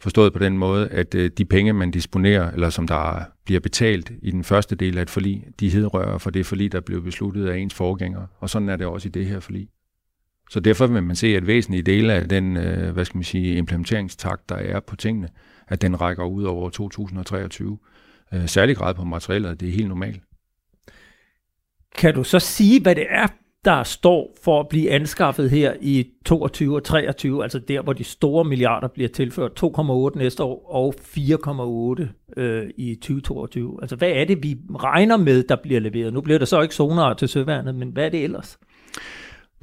Speaker 2: Forstået på den måde, at øh, de penge, man disponerer, eller som der bliver betalt i den første del af et forlig, de hedrører for det forlig, der blev besluttet af ens forgængere. Og sådan er det også i det her forlig. Så derfor vil man se, at væsentlige dele af den øh, hvad skal man sige, implementeringstakt, der er på tingene, at den rækker ud over 2023. Øh, særlig grad på materialet, det er helt normalt.
Speaker 1: Kan du så sige, hvad det er, der står for at blive anskaffet her i 22 og 23, altså der, hvor de store milliarder bliver tilført, 2,8 næste år og 4,8 øh, i 2022. Altså hvad er det, vi regner med, der bliver leveret? Nu bliver der så ikke sonar til søværnet, men hvad er det ellers?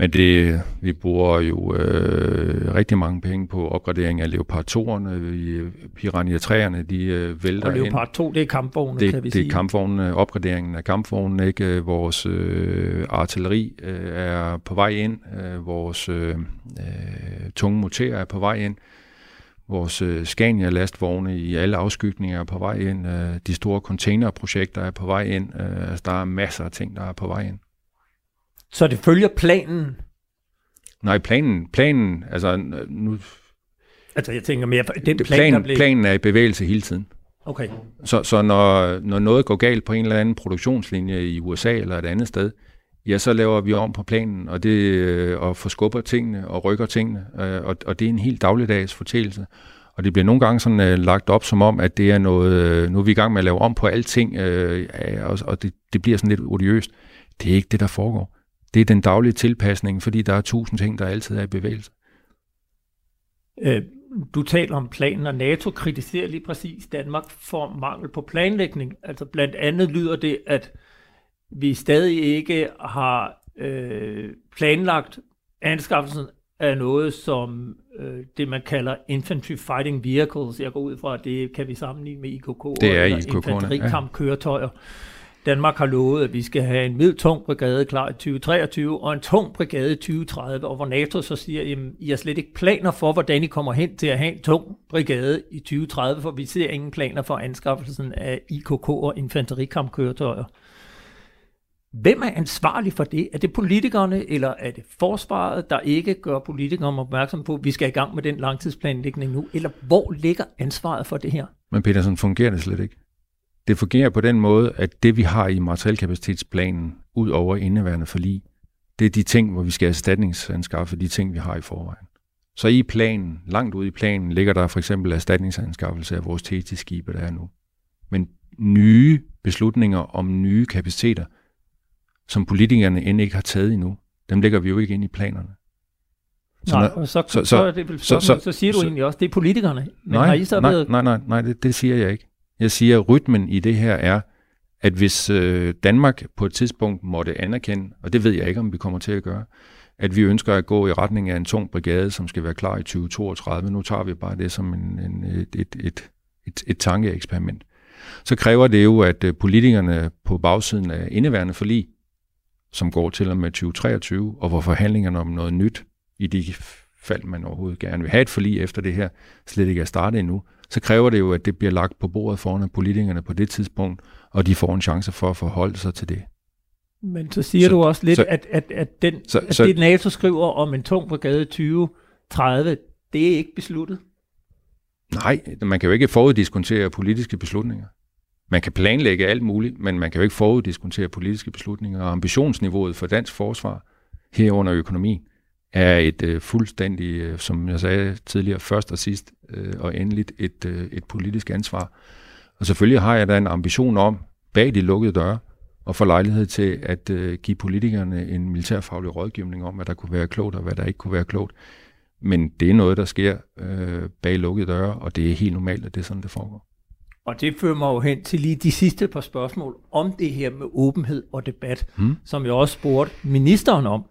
Speaker 2: Men det, vi bruger jo øh, rigtig mange penge på opgradering af Leopard 2'erne. Piranha 3'erne, de øh, vælter
Speaker 1: Og Leopard 2, det er kampvogne,
Speaker 2: det,
Speaker 1: kan vi
Speaker 2: det
Speaker 1: sige.
Speaker 2: Det er kampvogne, opgraderingen af kampvogne. Ikke? Vores øh, artilleri øh, er på vej ind. Øh, vores øh, øh, tunge motorer er på vej ind. Vores øh, Scania-lastvogne i alle afskygninger er på vej ind. Øh, de store containerprojekter er på vej ind. Øh, altså, der er masser af ting, der er på vej ind.
Speaker 1: Så det følger planen?
Speaker 2: Nej, planen, planen altså nu...
Speaker 1: Altså jeg tænker mere, den plan,
Speaker 2: plan,
Speaker 1: der blev...
Speaker 2: Planen er i bevægelse hele tiden.
Speaker 1: Okay.
Speaker 2: Så, så når, når noget går galt på en eller anden produktionslinje i USA eller et andet sted, ja, så laver vi om på planen, og det og forskubber tingene og rykker tingene, og, og det er en helt dagligdags fortælelse. Og det bliver nogle gange sådan uh, lagt op som om, at det er noget, nu er vi i gang med at lave om på alting, uh, og, og det, det bliver sådan lidt odiøst. Det er ikke det, der foregår. Det er den daglige tilpasning, fordi der er tusind ting, der altid er i bevægelse.
Speaker 1: Øh, du taler om planen, og NATO kritiserer lige præcis Danmark for mangel på planlægning. Altså blandt andet lyder det, at vi stadig ikke har øh, planlagt anskaffelsen af noget som øh, det, man kalder Infantry Fighting Vehicles. Jeg går ud fra, at det kan vi sammenligne med IKK.
Speaker 2: Det er
Speaker 1: eller
Speaker 2: IKK'erne,
Speaker 1: infanterikampkøretøjer. Ja. Danmark har lovet, at vi skal have en mild tung brigade klar i 2023 og en tung brigade i 2030, og hvor NATO så siger, at I har slet ikke planer for, hvordan I kommer hen til at have en tung brigade i 2030, for vi ser ingen planer for anskaffelsen af IKK og infanterikampkøretøjer. Hvem er ansvarlig for det? Er det politikerne, eller er det forsvaret, der ikke gør politikerne opmærksom på, at vi skal i gang med den langtidsplanlægning nu? Eller hvor ligger ansvaret for det her?
Speaker 2: Men Petersen, fungerer det slet ikke? Det fungerer på den måde, at det vi har i materielkapacitetsplanen, ud over indeværende forlig, det er de ting, hvor vi skal erstatningsanskaffe de ting, vi har i forvejen. Så i planen, langt ude i planen, ligger der for eksempel erstatningsanskaffelse af vores TT-skibe, der er nu. Men nye beslutninger om nye kapaciteter, som politikerne end ikke har taget endnu, dem lægger vi jo ikke ind i planerne.
Speaker 1: Så nej, og så, så, så, så, det vel så, så, så siger du så, egentlig også, det er politikerne.
Speaker 2: Men nej, har I så nej, været... nej, nej, nej, det, det siger jeg ikke. Jeg siger, at rytmen i det her er, at hvis øh, Danmark på et tidspunkt måtte anerkende, og det ved jeg ikke, om vi kommer til at gøre, at vi ønsker at gå i retning af en tung brigade, som skal være klar i 2032. Nu tager vi bare det som en, en, et, et, et, et, et tankeeksperiment. Så kræver det jo, at øh, politikerne på bagsiden af indeværende forlig, som går til og med 2023, og hvor forhandlingerne om noget nyt, i de fald man overhovedet gerne vil have et forlig efter det her, slet ikke er startet endnu, så kræver det jo, at det bliver lagt på bordet foran politikerne på det tidspunkt, og de får en chance for at forholde sig til det.
Speaker 1: Men så siger så, du også lidt, så, at, at, at, den, så, at så, det NATO skriver om en tung brigade 2030, det er ikke besluttet?
Speaker 2: Nej, man kan jo ikke foruddiskontere politiske beslutninger. Man kan planlægge alt muligt, men man kan jo ikke foruddiskontere politiske beslutninger. Og ambitionsniveauet for dansk forsvar, herunder økonomi, er et øh, fuldstændig, øh, som jeg sagde tidligere, først og sidst øh, og endeligt et, øh, et politisk ansvar. Og selvfølgelig har jeg da en ambition om, bag de lukkede døre, at få lejlighed til at øh, give politikerne en militærfaglig rådgivning om, hvad der kunne være klogt og hvad der ikke kunne være klogt. Men det er noget, der sker øh, bag lukkede døre, og det er helt normalt, at det er sådan, det foregår.
Speaker 1: Og det fører mig jo hen til lige de sidste par spørgsmål om det her med åbenhed og debat, hmm. som jeg også spurgte ministeren om.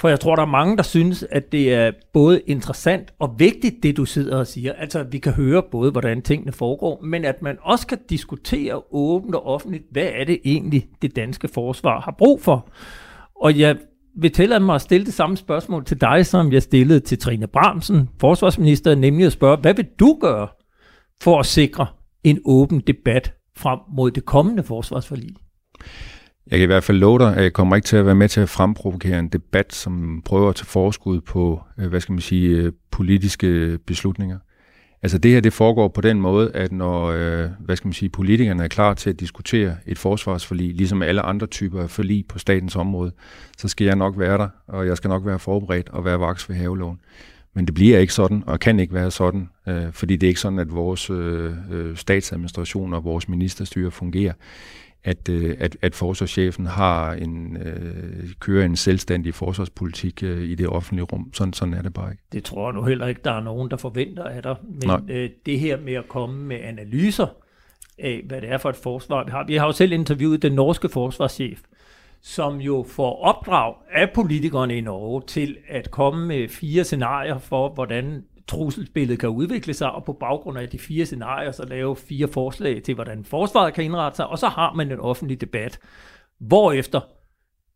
Speaker 1: For jeg tror, der er mange, der synes, at det er både interessant og vigtigt, det du sidder og siger. Altså, at vi kan høre både, hvordan tingene foregår, men at man også kan diskutere åbent og offentligt, hvad er det egentlig, det danske forsvar har brug for. Og jeg vil tillade mig at stille det samme spørgsmål til dig, som jeg stillede til Trine Bramsen, forsvarsminister, nemlig at spørge, hvad vil du gøre for at sikre en åben debat frem mod det kommende forsvarsforlig?
Speaker 2: Jeg kan i hvert fald love dig, at jeg kommer ikke til at være med til at fremprovokere en debat, som prøver at tage forskud på, øh, hvad skal man sige, øh, politiske beslutninger. Altså det her, det foregår på den måde, at når, øh, hvad skal man sige, politikerne er klar til at diskutere et forsvarsforlig, ligesom alle andre typer af forlig på statens område, så skal jeg nok være der, og jeg skal nok være forberedt og være vaks ved haveloven. Men det bliver ikke sådan, og kan ikke være sådan, øh, fordi det er ikke sådan, at vores øh statsadministration og vores ministerstyre fungerer at, øh, at, at forsvarschefen har en, øh, kører en selvstændig forsvarspolitik øh, i det offentlige rum. Sådan, sådan er det bare ikke.
Speaker 1: Det tror jeg nu heller ikke, der er nogen, der forventer af dig. Men øh, det her med at komme med analyser af, hvad det er for et forsvar, vi har. Vi har jo selv interviewet den norske forsvarschef, som jo får opdrag af politikerne i Norge til at komme med fire scenarier for, hvordan trusselsbillede kan udvikle sig, og på baggrund af de fire scenarier, så lave fire forslag til, hvordan forsvaret kan indrette sig, og så har man en offentlig debat, hvorefter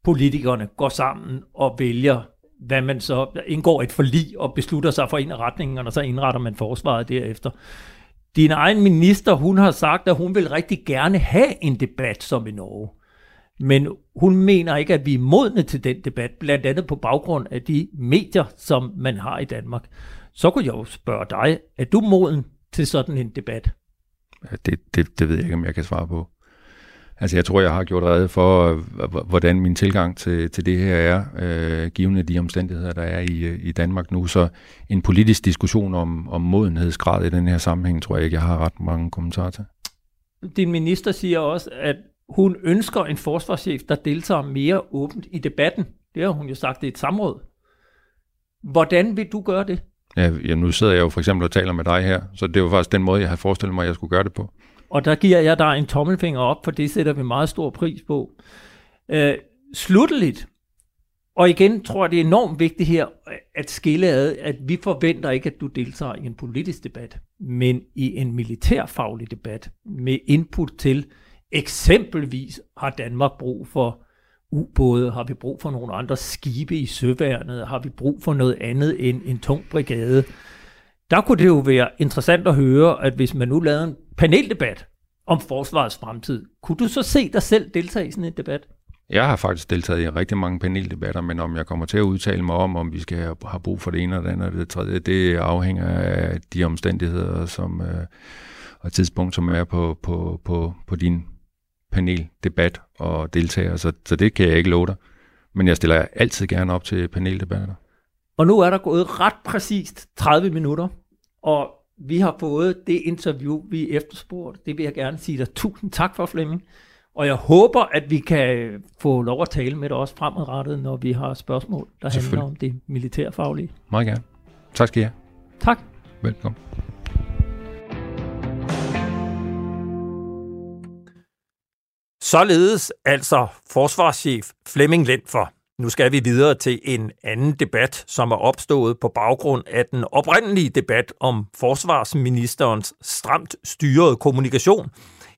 Speaker 1: politikerne går sammen og vælger, hvad man så indgår et forlig og beslutter sig for en af retningerne, og så indretter man forsvaret derefter. Din egen minister, hun har sagt, at hun vil rigtig gerne have en debat som i Norge. Men hun mener ikke, at vi er modne til den debat, blandt andet på baggrund af de medier, som man har i Danmark så kunne jeg jo spørge dig, er du moden til sådan en debat?
Speaker 2: Ja, det, det, det ved jeg ikke, om jeg kan svare på. Altså jeg tror, jeg har gjort redde for, hvordan min tilgang til, til det her er, øh, givende de omstændigheder, der er i, i Danmark nu. Så en politisk diskussion om, om modenhedsgrad i den her sammenhæng, tror jeg ikke, jeg har ret mange kommentarer til.
Speaker 1: Din minister siger også, at hun ønsker en forsvarschef, der deltager mere åbent i debatten. Det har hun jo sagt i et samråd. Hvordan vil du gøre det?
Speaker 2: Ja, ja, nu sidder jeg jo for eksempel og taler med dig her, så det var faktisk den måde, jeg havde forestillet mig, at jeg skulle gøre det på.
Speaker 1: Og der giver jeg dig en tommelfinger op, for det sætter vi meget stor pris på. Øh, slutteligt, og igen tror jeg, det er enormt vigtigt her at skille ad, at vi forventer ikke, at du deltager i en politisk debat, men i en militærfaglig debat med input til, eksempelvis har Danmark brug for ubåde? Har vi brug for nogle andre skibe i søværnet? Har vi brug for noget andet end en tung brigade? Der kunne det jo være interessant at høre, at hvis man nu lavede en paneldebat om forsvarets fremtid, kunne du så se dig selv deltage i sådan en debat?
Speaker 2: Jeg har faktisk deltaget i rigtig mange paneldebatter, men om jeg kommer til at udtale mig om, om vi skal have brug for det ene eller det andet eller det tredje, det afhænger af de omstændigheder som, øh, og tidspunkt, som er på, på, på, på din paneldebat og deltager, så, så det kan jeg ikke love dig. Men jeg stiller altid gerne op til paneldebatter.
Speaker 1: Og nu er der gået ret præcist 30 minutter, og vi har fået det interview, vi efterspurgte. Det vil jeg gerne sige dig tusind tak for, Flemming. Og jeg håber, at vi kan få lov at tale med dig også fremadrettet, når vi har spørgsmål, der handler om det militærfaglige.
Speaker 2: Meget gerne. Tak skal I have.
Speaker 1: Tak.
Speaker 2: Velkommen.
Speaker 1: Således altså forsvarschef Flemming Lentfor. Nu skal vi videre til en anden debat, som er opstået på baggrund af den oprindelige debat om forsvarsministerens stramt styrede kommunikation,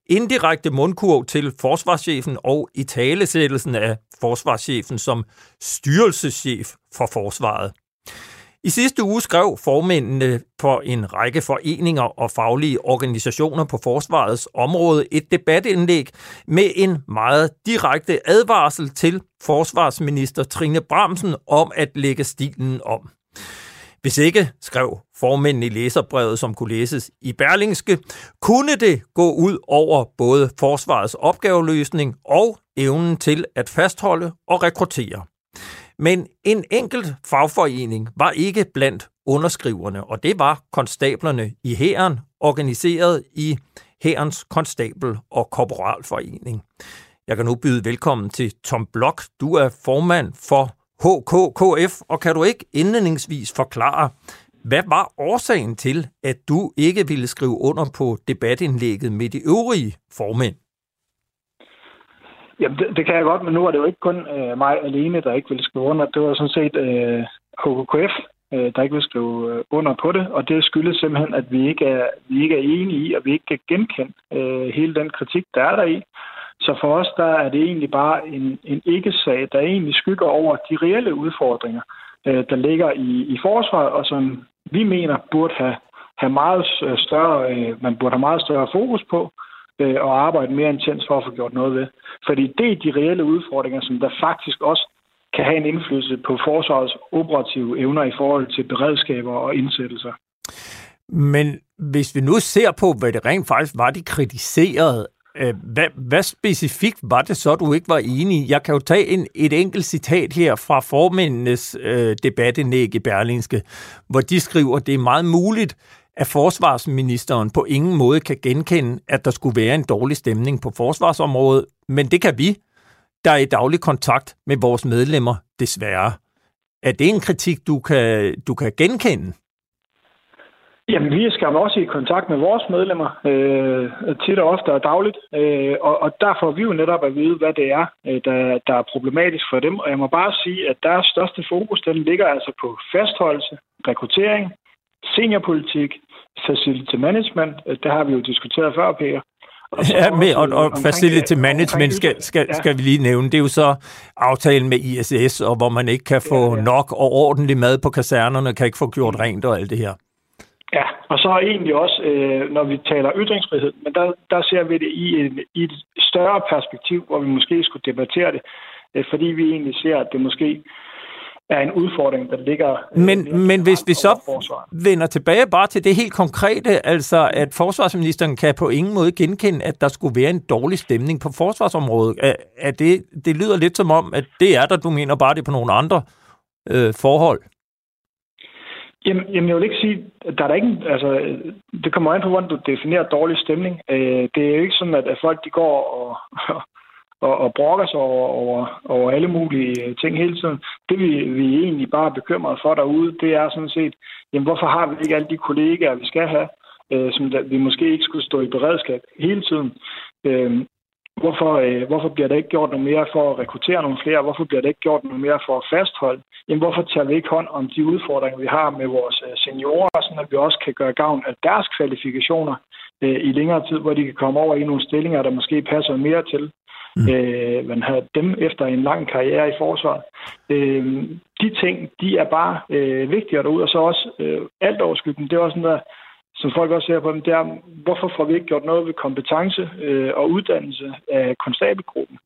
Speaker 1: indirekte mundkurv til forsvarschefen og i talesættelsen af forsvarschefen som styrelseschef for forsvaret. I sidste uge skrev formændene for en række foreninger og faglige organisationer på forsvarets område et debatindlæg med en meget direkte advarsel til forsvarsminister Trine Bramsen om at lægge stilen om. Hvis ikke, skrev formændene i læserbrevet, som kunne læses i Berlingske, kunne det gå ud over både forsvarets opgaveløsning og evnen til at fastholde og rekruttere. Men en enkelt fagforening var ikke blandt underskriverne, og det var konstablerne i hæren, organiseret i Hærens Konstabel- og Korporalforening. Jeg kan nu byde velkommen til Tom Blok. Du er formand for HKKF, og kan du ikke indledningsvis forklare, hvad var årsagen til, at du ikke ville skrive under på debatindlægget med de øvrige formænd?
Speaker 3: Jamen, det, det kan jeg godt, men nu er det jo ikke kun øh, mig alene, der ikke vil skrive under. Det var sådan set øh, HKKF, øh, der ikke ville skrive øh, under på det, og det skyldes simpelthen, at vi ikke er, vi ikke er enige i, og vi ikke kan genkende øh, hele den kritik, der er der i. Så for os, der er det egentlig bare en, en ikke-sag, der egentlig skygger over de reelle udfordringer, øh, der ligger i, i forsvaret, og som vi mener burde have, have meget øh, større, øh, man burde have meget større fokus på, øh, og arbejde mere intens for at få gjort noget ved. Fordi det er de reelle udfordringer, som der faktisk også kan have en indflydelse på forsvarets operative evner i forhold til beredskaber og indsættelser.
Speaker 1: Men hvis vi nu ser på, hvad det rent faktisk var, de kritiserede, øh, hvad, hvad specifikt var det så, du ikke var enig i? Jeg kan jo tage en, et enkelt citat her fra formændenes øh, debattenæg i Berlingske, hvor de skriver, at det er meget muligt, at forsvarsministeren på ingen måde kan genkende, at der skulle være en dårlig stemning på forsvarsområdet, men det kan vi, der er i daglig kontakt med vores medlemmer, desværre. Er det en kritik, du kan, du kan genkende?
Speaker 3: Jamen, vi skal også i kontakt med vores medlemmer, øh, tit og ofte og dagligt, øh, og, og der får vi jo netop at vide, hvad det er, øh, der, der er problematisk for dem. Og jeg må bare sige, at deres største fokus, den ligger altså på fastholdelse, rekruttering, seniorpolitik, facility management, øh, det har vi jo diskuteret før, Peter,
Speaker 1: Ja, med, og, og facility management skal, skal, skal vi lige nævne. Det er jo så aftalen med ISS, og hvor man ikke kan få ja, ja. nok og ordentlig mad på kasernerne, kan ikke få gjort rent og alt det her.
Speaker 3: Ja, og så egentlig også, øh, når vi taler ytringsfrihed, men der, der ser vi det i, en, i et større perspektiv, hvor vi måske skulle debattere det, øh, fordi vi egentlig ser, at det måske er en udfordring, der ligger...
Speaker 1: Øh, men, men hvis vi så vender tilbage bare til det helt konkrete, altså at forsvarsministeren kan på ingen måde genkende, at der skulle være en dårlig stemning på forsvarsområdet. Er, er det, det lyder lidt som om, at det er der, du mener bare det på nogle andre øh, forhold.
Speaker 3: Jamen, jamen, jeg vil ikke sige, at der er der ikke, altså, det kommer an på, hvordan du definerer dårlig stemning. Øh, det er jo ikke sådan, at, at folk de går og, og, og brokker sig over, over, over alle mulige øh, ting hele tiden. Det vi, vi egentlig bare er bekymret for derude, det er sådan set, jamen, hvorfor har vi ikke alle de kollegaer, vi skal have, øh, som da, vi måske ikke skulle stå i beredskab hele tiden. Øh, Hvorfor, øh, hvorfor bliver der ikke gjort noget mere for at rekruttere nogle flere? Hvorfor bliver der ikke gjort noget mere for at fastholde? Jamen, hvorfor tager vi ikke hånd om de udfordringer, vi har med vores øh, seniorer, så at vi også kan gøre gavn af deres kvalifikationer øh, i længere tid, hvor de kan komme over i nogle stillinger, der måske passer mere til. Mm. Øh, man har dem efter en lang karriere i forsvaret. Øh, de ting, de er bare øh, vigtigere derude, og så også øh, alt overskyggen, det er også sådan der, som folk også ser på dem, det er, hvorfor får vi ikke gjort noget ved kompetence øh, og uddannelse af konstabelgruppen?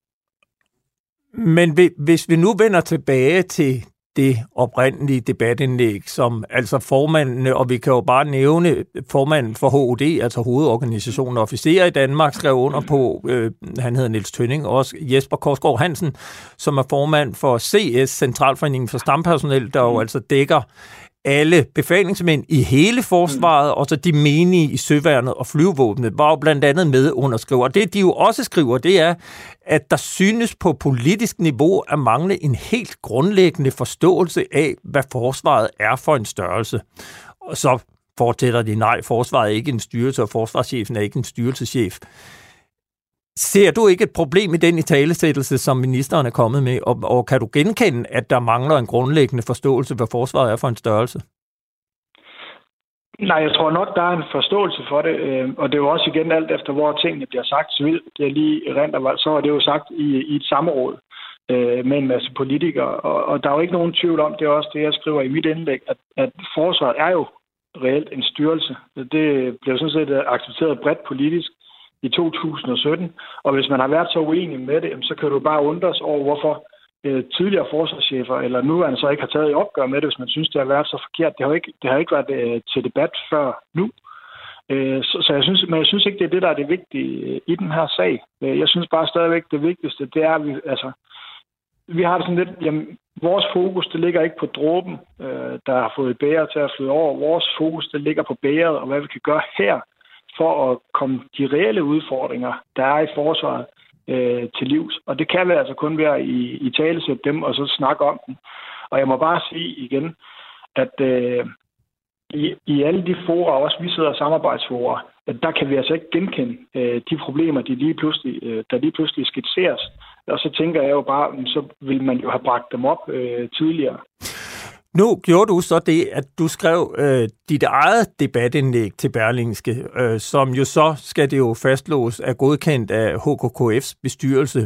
Speaker 1: Men hvis vi nu vender tilbage til det oprindelige debatindlæg, som altså formanden, og vi kan jo bare nævne formanden for HUD, altså hovedorganisationen officerer i Danmark, skrev under på, øh, han hedder Niels Tønning, og også Jesper Korsgaard Hansen, som er formand for CS, Centralforeningen for Stampersonel, der jo mm. altså dækker alle befalingsmænd i hele forsvaret, mm. og så de menige i søværnet og flyvevåbnet, var jo blandt andet med underskriver. Og det, de jo også skriver, det er, at der synes på politisk niveau at mangle en helt grundlæggende forståelse af, hvad forsvaret er for en størrelse. Og så fortæller de, nej, forsvaret er ikke en styrelse, og forsvarschefen er ikke en styrelseschef. Ser du ikke et problem i den italesættelse, som ministeren er kommet med, og, og kan du genkende, at der mangler en grundlæggende forståelse, hvad forsvaret er for en størrelse?
Speaker 3: Nej, jeg tror nok, der er en forståelse for det, øh, og det er jo også igen alt efter, hvor tingene bliver sagt. Så Det jeg lige rent så er det jo sagt i, i et samråd øh, med en masse politikere, og, og der er jo ikke nogen tvivl om, det er også det, jeg skriver i mit indlæg, at, at forsvaret er jo reelt en styrelse. Det bliver sådan set accepteret bredt politisk, i 2017. Og hvis man har været så uenig med det, så kan du bare undres over, hvorfor øh, tidligere forsvarschefer, eller nu så ikke har taget i opgør med det, hvis man synes, det har været så forkert. Det har ikke, det har ikke været øh, til debat før nu. Øh, så, så jeg synes, men jeg synes ikke, det er det, der er det vigtige øh, i den her sag. Øh, jeg synes bare stadigvæk, det vigtigste, det er, at vi, altså, vi har det sådan lidt, jamen, vores fokus, det ligger ikke på dråben, øh, der har fået bæret til at flyde over. Vores fokus, det ligger på bæret, og hvad vi kan gøre her for at komme de reelle udfordringer, der er i forsvaret, øh, til livs. Og det kan vi altså kun være i, i talesæt dem, og så snakke om dem. Og jeg må bare sige igen, at øh, i, i alle de forer, også vi sidder samarbejdsforer, at der kan vi altså ikke genkende øh, de problemer, de lige pludselig, øh, der lige pludselig skitseres. Og så tænker jeg jo bare, så vil man jo have bragt dem op øh, tidligere.
Speaker 1: Nu gjorde du så det, at du skrev øh, dit eget debatindlæg til Berlingske, øh, som jo så, skal det jo fastlås, er godkendt af HKKF's bestyrelse.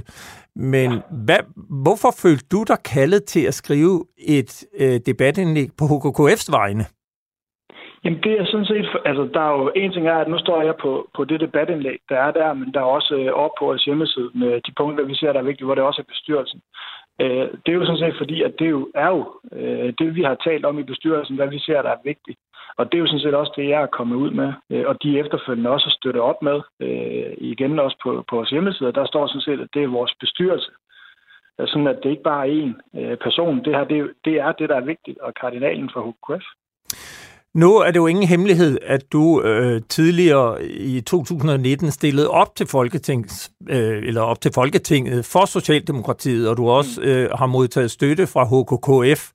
Speaker 1: Men hvad, hvorfor følte du dig kaldet til at skrive et øh, debatindlæg på HKKF's vegne?
Speaker 3: Jamen det er sådan set, altså der er jo en ting er, at nu står jeg på, på det debatindlæg, der er der, men der er også øh, op på vores hjemmeside med de punkter, vi ser, der er vigtige, hvor det også er bestyrelsen. Øh, det er jo sådan set fordi, at det jo er jo øh, det, vi har talt om i bestyrelsen, hvad vi ser, der er vigtigt. Og det er jo sådan set også det, jeg er kommet ud med, øh, og de efterfølgende også har støttet op med, øh, igen også på, på vores hjemmeside, der står sådan set, at det er vores bestyrelse. Øh, sådan at det ikke bare er én øh, person. Det her, det, det er det, der er vigtigt, og kardinalen for HKF.
Speaker 1: Nu er det jo ingen hemmelighed, at du øh, tidligere i 2019 stillede op til Folketings, øh, eller op til Folketinget for Socialdemokratiet, og du også mm. øh, har modtaget støtte fra HKKF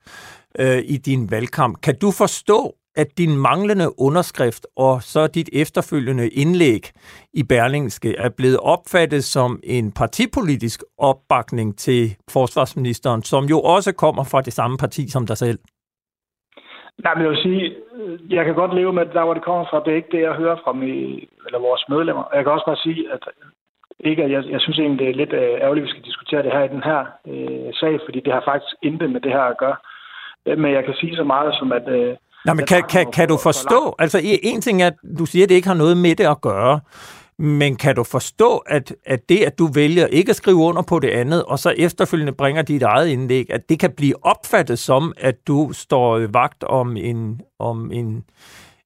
Speaker 1: øh, i din valgkamp. Kan du forstå, at din manglende underskrift og så dit efterfølgende indlæg i Berlingske er blevet opfattet som en partipolitisk opbakning til forsvarsministeren, som jo også kommer fra det samme parti som dig selv?
Speaker 3: Nej, men jeg vil sige, jeg kan godt leve med, der hvor det kommer fra, det er ikke det, jeg hører fra mig, eller vores medlemmer. Jeg kan også bare sige, at ikke, at jeg, jeg synes egentlig, det er lidt øh, ærgerligt, at vi skal diskutere det her i den her øh, sag, fordi det har faktisk intet med det her at gøre. Øh, men jeg kan sige så meget som, at... Øh,
Speaker 1: Nej, men kan, kan, kan du forstå, altså en ting er, at du siger, at det ikke har noget med det at gøre, men kan du forstå, at, at det, at du vælger ikke at skrive under på det andet, og så efterfølgende bringer dit eget indlæg, at det kan blive opfattet som, at du står vagt om en, om en,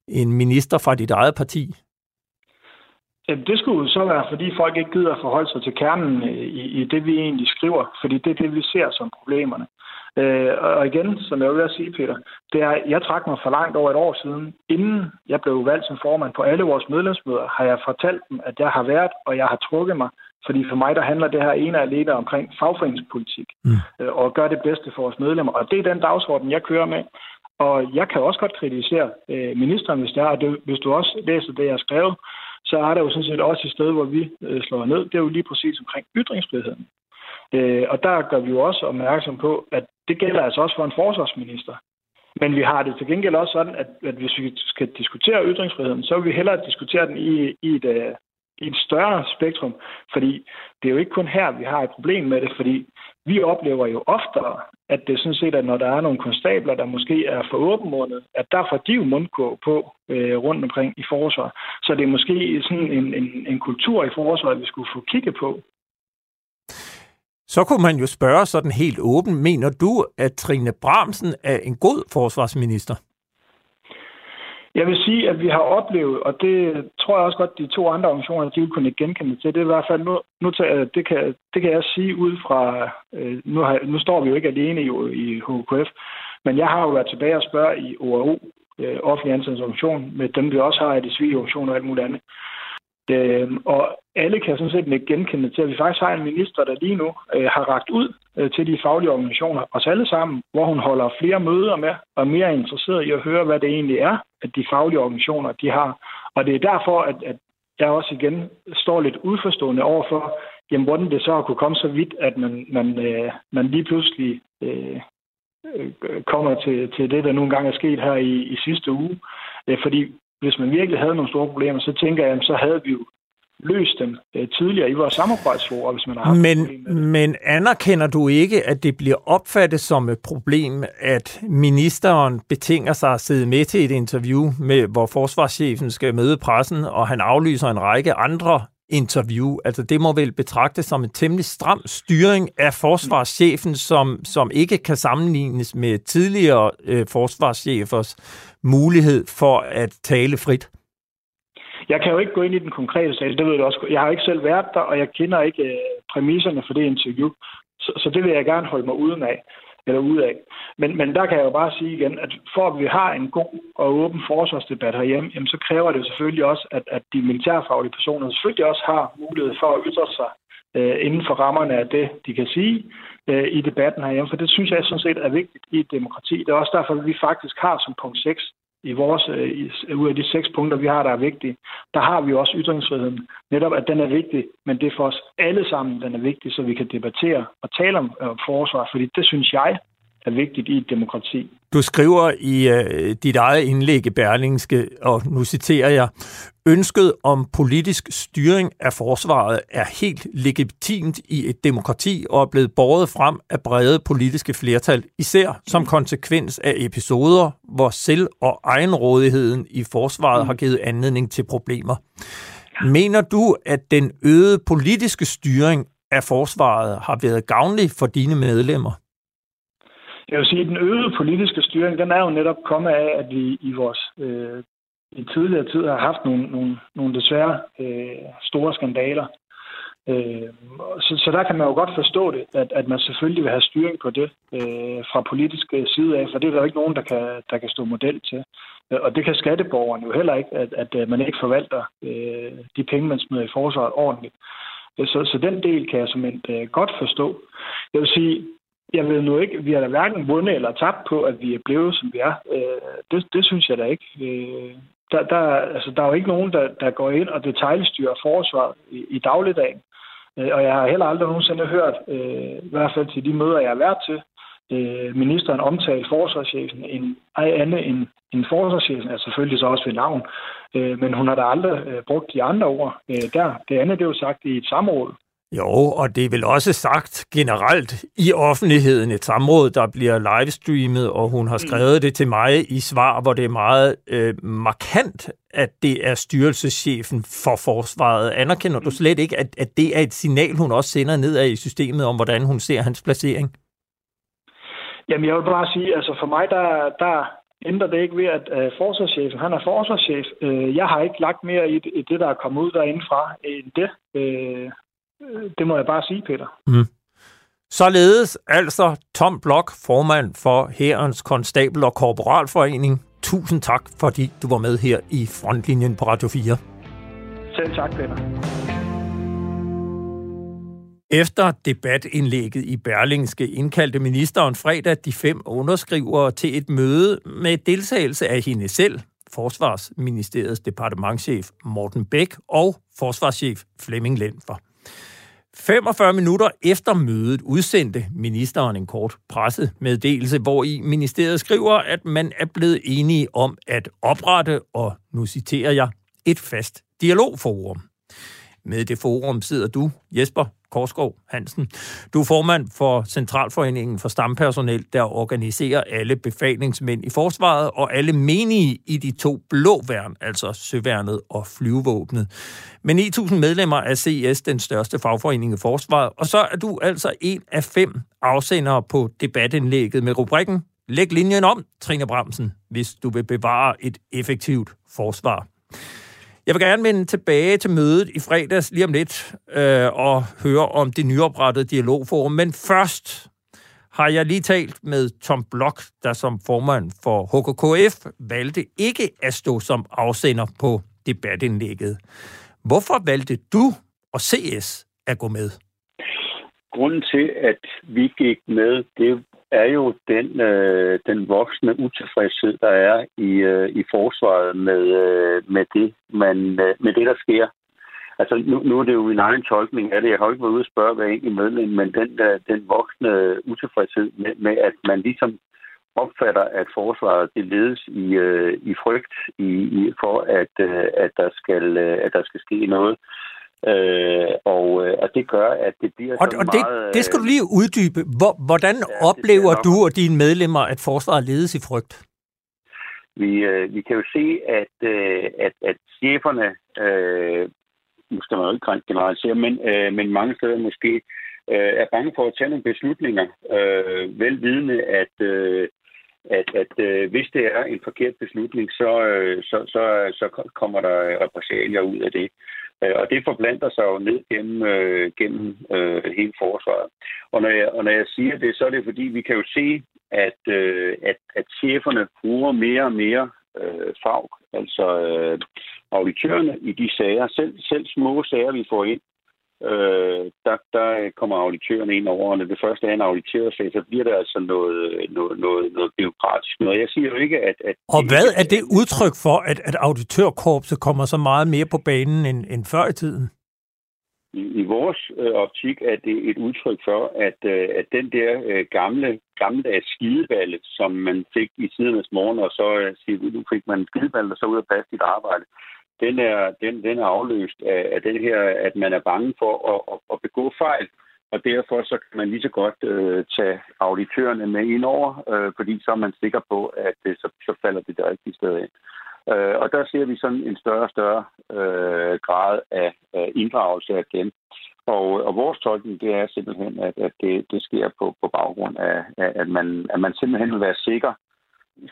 Speaker 1: en minister fra dit eget parti?
Speaker 3: Jamen, det skulle så være, fordi folk ikke gider at forholde sig til kernen øh, i, i det, vi egentlig skriver, fordi det er det, vi ser som problemerne. Øh, og igen, som jeg vil sige, Peter, det er, jeg trak mig for langt over et år siden. Inden jeg blev valgt som formand på alle vores medlemsmøder, har jeg fortalt dem, at jeg har været, og jeg har trukket mig. Fordi for mig, der handler det her ene alene omkring fagforeningspolitik, mm. øh, og gøre det bedste for vores medlemmer. Og det er den dagsorden, jeg kører med. Og jeg kan også godt kritisere øh, ministeren, hvis det er, og det, hvis du også læser det, jeg har skrevet, så er der jo sådan set også et sted, hvor vi øh, slår ned. Det er jo lige præcis omkring ytringsfriheden. Øh, og der gør vi jo også opmærksom på, at det gælder altså også for en forsvarsminister. Men vi har det til gengæld også sådan, at, at hvis vi skal diskutere ytringsfriheden, så vil vi hellere diskutere den i, i, et, øh, i et større spektrum. Fordi det er jo ikke kun her, vi har et problem med det, fordi vi oplever jo oftere, at det sådan set er, når der er nogle konstabler, der måske er for åbenmundet, at der får de jo mundkå på øh, rundt omkring i forsvar. Så det er måske sådan en, en, en kultur i forsvaret, vi skulle få kigget på.
Speaker 1: Så kunne man jo spørge sådan helt åben, mener du, at Trine Bramsen er en god forsvarsminister?
Speaker 3: Jeg vil sige, at vi har oplevet, og det tror jeg også godt, de to andre organisationer, de vil kunne genkende til. Det er i hvert fald, nu, nu det, kan, det kan jeg sige ud fra, øh, nu, har, nu står vi jo ikke alene i, i HKF, men jeg har jo været tilbage og spørge i OAO, øh, offentlig ansatsorganisation, med dem vi også har i de civile organisationer og alt muligt andet. Øh, og alle kan sådan set ikke genkende til, at vi faktisk har en minister, der lige nu øh, har ragt ud øh, til de faglige organisationer, os alle sammen, hvor hun holder flere møder med, og er mere interesseret i at høre, hvad det egentlig er, at de faglige organisationer de har. Og det er derfor, at, at jeg også igen står lidt udforstående over for, jamen, hvordan det så har kunne komme så vidt, at man, man, øh, man lige pludselig øh, øh kommer til, til det, der nogle gange er sket her i, i sidste uge. Øh, fordi hvis man virkelig havde nogle store problemer, så tænker jeg, så havde vi jo løst dem øh, tidligere i vores samarbejdsfor, hvis man har haft
Speaker 1: men, men anerkender du ikke, at det bliver opfattet som et problem, at ministeren betinger sig at sidde med til et interview, med, hvor forsvarschefen skal møde pressen, og han aflyser en række andre interview. Altså det må vel betragtes som en temmelig stram styring af forsvarschefen, som, som ikke kan sammenlignes med tidligere øh, forsvarschefers mulighed for at tale frit.
Speaker 3: Jeg kan jo ikke gå ind i den konkrete sag, det ved du også. Jeg har ikke selv været der, og jeg kender ikke øh, præmisserne for det interview. Så, så det vil jeg gerne holde mig uden af eller ud af. Men, men der kan jeg jo bare sige igen, at for at vi har en god og åben forsvarsdebat herhjemme, jamen, så kræver det selvfølgelig også, at, at de militærfaglige personer selvfølgelig også har mulighed for at ytre sig øh, inden for rammerne af det, de kan sige øh, i debatten herhjemme. For det synes jeg sådan set er vigtigt i et demokrati. Det er også derfor, at vi faktisk har som punkt 6, i vores, øh, ud af de seks punkter, vi har, der er vigtige, der har vi også ytringsfriheden. Netop, at den er vigtig, men det er for os alle sammen, den er vigtig, så vi kan debattere og tale om øh, forsvar, fordi det synes jeg er vigtigt i et demokrati.
Speaker 1: Du skriver i øh, dit eget indlæg i Berlingske, og nu citerer jeg, Ønsket om politisk styring af forsvaret er helt legitimt i et demokrati og er blevet båret frem af brede politiske flertal, især som konsekvens af episoder, hvor selv- og egenrådigheden i forsvaret har givet anledning til problemer. Mener du, at den øgede politiske styring af forsvaret har været gavnlig for dine medlemmer?
Speaker 3: Jeg vil sige, at den øgede politiske styring, den er jo netop kommet af, at vi i vores øh, i tidligere tid har haft nogle, nogle, nogle desværre øh, store skandaler. Øh, så, så der kan man jo godt forstå det, at, at man selvfølgelig vil have styring på det øh, fra politisk side af, for det er der jo ikke nogen, der kan, der kan stå model til. Øh, og det kan skatteborgerne jo heller ikke, at, at øh, man ikke forvalter øh, de penge, man smider i forsvaret ordentligt. Så, så den del kan jeg som en øh, godt forstå. Jeg vil sige, jeg ved nu ikke, vi har da hverken vundet eller tabt på, at vi er blevet, som vi er. Øh, det, det synes jeg da ikke. Øh, der, der, altså, der er jo ikke nogen, der, der går ind og detaljstyrer forsvaret i, i dagligdagen. Øh, og jeg har heller aldrig nogensinde hørt, øh, i hvert fald til de møder, jeg har været til, øh, ministeren omtale forsvarschefen en ej andet end, end forsvarschefen, altså selvfølgelig så også ved navn, øh, men hun har da aldrig øh, brugt de andre ord øh, der. Det andet det er jo sagt i et samråd,
Speaker 1: jo, og det er vel også sagt generelt i offentligheden et samråd, der bliver livestreamet, og hun har mm. skrevet det til mig i svar, hvor det er meget øh, markant, at det er styrelseschefen for forsvaret. Anerkender du mm. slet ikke, at, at det er et signal, hun også sender nedad i systemet om, hvordan hun ser hans placering?
Speaker 3: Jamen, jeg vil bare sige, altså for mig, der, der ændrer det ikke ved, at uh, forsvarschefen, han er forsvarschef. Uh, jeg har ikke lagt mere i det, i det, der er kommet ud derindefra, end det. Uh, det må jeg bare sige, Peter. Mm.
Speaker 1: Således altså Tom Blok, formand for Herrens Konstabel- og Korporalforening. Tusind tak, fordi du var med her i Frontlinjen på Radio 4.
Speaker 3: Selv tak, Peter.
Speaker 1: Efter debatindlægget i Berlingske indkaldte ministeren fredag de fem underskrivere til et møde med deltagelse af hende selv, Forsvarsministeriets departementchef Morten Bæk og forsvarschef Flemming Lendfer. 45 minutter efter mødet udsendte ministeren en kort pressemeddelelse, hvor i ministeriet skriver, at man er blevet enige om at oprette, og nu citerer jeg, et fast dialogforum. Med det forum sidder du, Jesper Korskov Hansen. Du er formand for Centralforeningen for Stampersonel, der organiserer alle befalingsmænd i forsvaret og alle menige i de to blå værn, altså Søværnet og Flyvevåbnet. Med 9.000 medlemmer er CS den største fagforening i forsvaret, og så er du altså en af fem afsendere på debatindlægget med rubrikken Læg linjen om, Trine Bramsen, hvis du vil bevare et effektivt forsvar. Jeg vil gerne vende tilbage til mødet i fredags lige om lidt øh, og høre om det nyoprettede dialogforum. Men først har jeg lige talt med Tom Blok, der som formand for HKKF valgte ikke at stå som afsender på debatindlægget. Hvorfor valgte du og CS at gå med?
Speaker 4: Grunden til, at vi gik med, det er jo den, øh, den voksne utilfredshed, der er i, øh, i forsvaret med, øh, med, det, man, øh, med det, der sker. Altså, nu, nu er det jo min egen tolkning af det. Jeg har jo ikke været ude og spørge hver enkelt medlem, men den, der, den voksne utilfredshed med, med, at man ligesom opfatter, at forsvaret det ledes i, øh, i frygt i, i, for, at, øh, at, der skal, øh, at der skal ske noget. Øh, og, øh, og det gør, at det bliver
Speaker 1: og, og det, meget... det skal du lige uddybe. Hvor, hvordan ja, oplever du og dine medlemmer, at forsvaret ledes i frygt?
Speaker 4: Vi, øh, vi kan jo se, at, øh, at, at cheferne, øh, nu skal man jo ikke generalisere, men, øh, men mange steder måske, øh, er bange for at tage nogle beslutninger, øh, velvidende, at, øh, at, at øh, hvis det er en forkert beslutning, så, øh, så, så, så kommer der repressalier ud af det. Øh, og det forblander sig jo ned gennem, øh, gennem øh, hele forsvaret. Og når, jeg, og når jeg siger det, så er det fordi, vi kan jo se, at, øh, at, at cheferne bruger mere og mere øh, fag, altså øh, auditørerne i de sager, selv, selv små sager, vi får ind, øh, der, der kommer auditørerne ind over, og når det første er en auditørsag, så bliver det altså noget, noget, noget, noget byråkratisk noget. Jeg siger jo ikke, at... at
Speaker 1: og hvad er det udtryk for, at, at auditørkorpset kommer så meget mere på banen end, end før i tiden?
Speaker 4: I, i vores øh, optik er det et udtryk for, at, øh, at den der øh, gamle, gamle skideballe, som man fik i tidernes morgen, og så øh, siger, nu fik man en skideballe, og så ud og passe dit arbejde, den er, den, den er afløst af, af den her, at man er bange for at, at, at begå fejl. Og derfor så kan man lige så godt øh, tage auditørerne med ind over, øh, fordi så er man sikker på, at det, så, så falder det der rigtige sted ind. Øh, og der ser vi sådan en større og større øh, grad af, af inddragelse af dem. Og, og vores tolkning, det er simpelthen, at, at det, det sker på, på baggrund af, af at, man, at man simpelthen vil være sikker.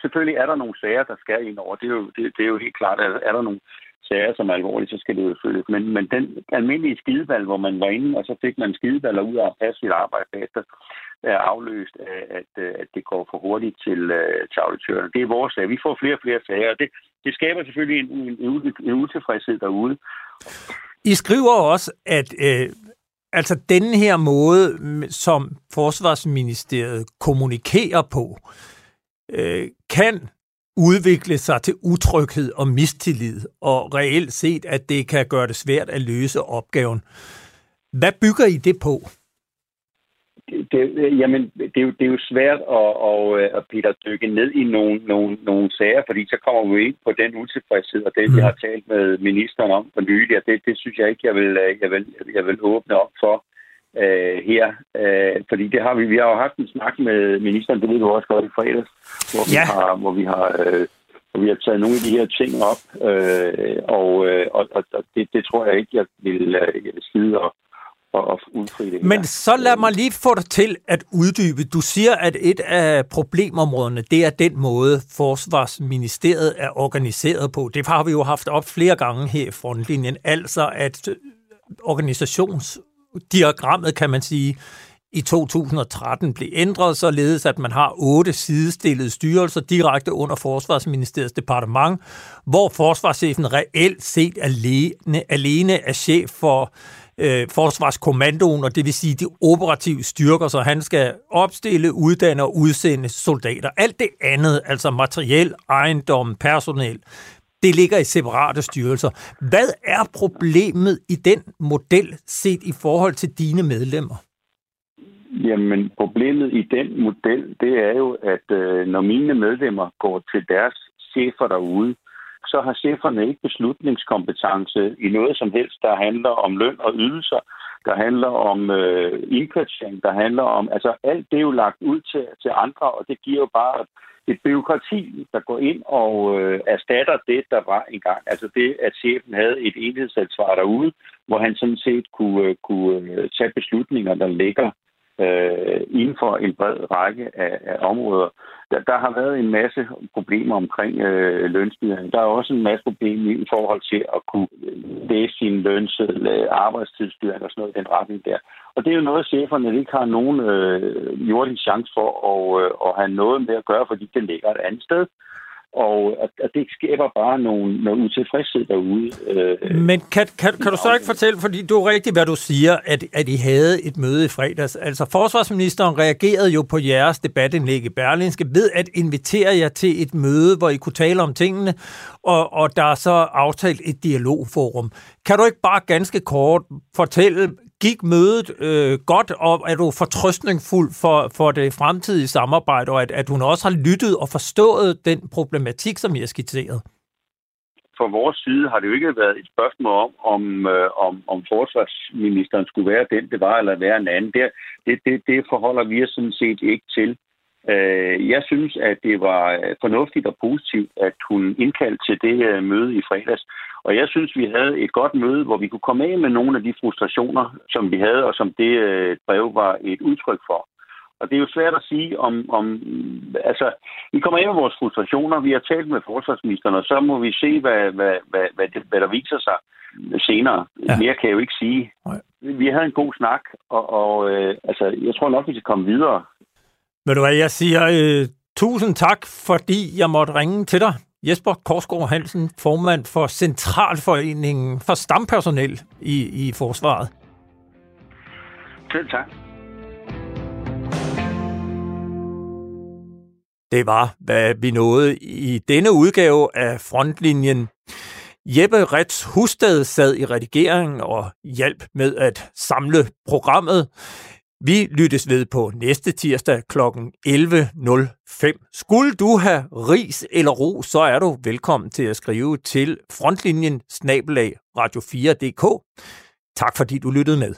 Speaker 4: Selvfølgelig er der nogle sager, der skal ind over. Det er jo, det, det er jo helt klart, at er der nogle sager, som er alvorlige, så skal det jo følges. Men, men den almindelige skideball, hvor man var inde, og så fik man skideballer ud af at passe sit arbejde bagefter, er afløst af, at, øh, at det går for hurtigt til, øh, til auditørerne. Det er vores sag. Vi får flere og flere sager, og det, det skaber selvfølgelig en, en, en, en utilfredshed derude.
Speaker 1: I skriver også, at øh, altså denne her måde, som Forsvarsministeriet kommunikerer på, øh, kan udvikle sig til utryghed og mistillid, og reelt set, at det kan gøre det svært at løse opgaven. Hvad bygger I det på?
Speaker 4: det, jamen, det, er jo, det er jo svært at, at, at Peter, dykke ned i nogle, nogle, nogle sager, fordi så kommer vi ind på den utilfredshed, og det, vi mm. har talt med ministeren om for nylig, og det, det synes jeg ikke, jeg vil, jeg vil, jeg vil åbne op for uh, her. Uh, fordi det har vi, vi har jo haft en snak med ministeren, det ved du også godt i fredags, hvor vi ja. har, hvor vi har uh, hvor vi har taget nogle af de her ting op, uh, og, uh, og, og det, det tror jeg ikke, jeg vil, uh, jeg vil skide og at udfri det.
Speaker 1: Men så lad mig lige få dig til at uddybe. Du siger, at et af problemområderne, det er den måde, Forsvarsministeriet er organiseret på. Det har vi jo haft op flere gange her i frontlinjen. Altså, at diagrammet, kan man sige, i 2013 blev ændret, således at man har otte sidestillede styrelser direkte under Forsvarsministeriets departement, hvor forsvarschefen reelt set alene, alene er chef for øh, forsvarskommandoen, og det vil sige de operative styrker, så han skal opstille, uddanne og udsende soldater. Alt det andet, altså materiel, ejendom, personel, det ligger i separate styrelser. Hvad er problemet i den model set i forhold til dine medlemmer?
Speaker 4: Jamen, problemet i den model, det er jo, at øh, når mine medlemmer går til deres chefer derude, så har cheferne ikke beslutningskompetence i noget som helst, der handler om løn og ydelser, der handler om øh, indkvartering, der handler om... Altså, alt det er jo lagt ud til, til andre, og det giver jo bare et byråkrati, der går ind og øh, erstatter det, der var engang. Altså det, at chefen havde et enhedsansvar derude, hvor han sådan set kunne, øh, kunne øh, tage beslutninger, der ligger øh, inden for en bred række af, af områder. Der, der har været en masse problemer omkring øh, lønstyring. Der er også en masse problemer i forhold til at kunne øh, læse sin lønseddel, øh, arbejdstidsstyring og sådan noget i den retning der. Og det er jo noget, cheferne ikke har nogen øh, jordisk chance for at, øh, at have noget med at gøre, fordi det ligger et andet sted og at, det skaber bare nogle, nogle utilfredshed derude.
Speaker 1: Øh, Men kan, kan, kan du så ikke fortælle, fordi du er rigtigt, hvad du siger, at, at I havde et møde i fredags. Altså forsvarsministeren reagerede jo på jeres debatindlæg i Berlinske ved at invitere jer til et møde, hvor I kunne tale om tingene, og, og der er så aftalt et dialogforum. Kan du ikke bare ganske kort fortælle, Gik mødet øh, godt, og er du fortrøstningsfuld for, for det fremtidige samarbejde, og at, at hun også har lyttet og forstået den problematik, som I har skitseret?
Speaker 4: Fra vores side har det jo ikke været et spørgsmål om, om, øh, om, om forsvarsministeren skulle være den, det var, eller være en anden. Det, det, det, det forholder vi os sådan set ikke til. Øh, jeg synes, at det var øh, fornuftigt og positivt, at hun indkaldte til det øh, møde i fredags. Og jeg synes, vi havde et godt møde, hvor vi kunne komme af med nogle af de frustrationer, som vi havde, og som det øh, brev var et udtryk for. Og det er jo svært at sige om, om altså, vi kommer af med vores frustrationer, vi har talt med forsvarsministeren, og så må vi se, hvad, hvad, hvad, hvad, det, hvad der viser sig senere. Ja. Mere kan jeg jo ikke sige. Nej. Vi havde en god snak, og, og øh, altså, jeg tror nok, vi skal komme videre.
Speaker 1: Ved du hvad, jeg siger øh, tusind tak, fordi jeg måtte ringe til dig. Jesper Korsgaard Hansen, formand for Centralforeningen for Stampersonel i, i Forsvaret.
Speaker 4: Selv tak.
Speaker 1: Det var, hvad vi nåede i denne udgave af Frontlinjen. Jeppe Rets Husted sad i redigeringen og hjalp med at samle programmet. Vi lyttes ved på næste tirsdag kl. 11.05. Skulle du have ris eller ro, så er du velkommen til at skrive til frontlinjen snabelag radio4.dk. Tak fordi du lyttede med.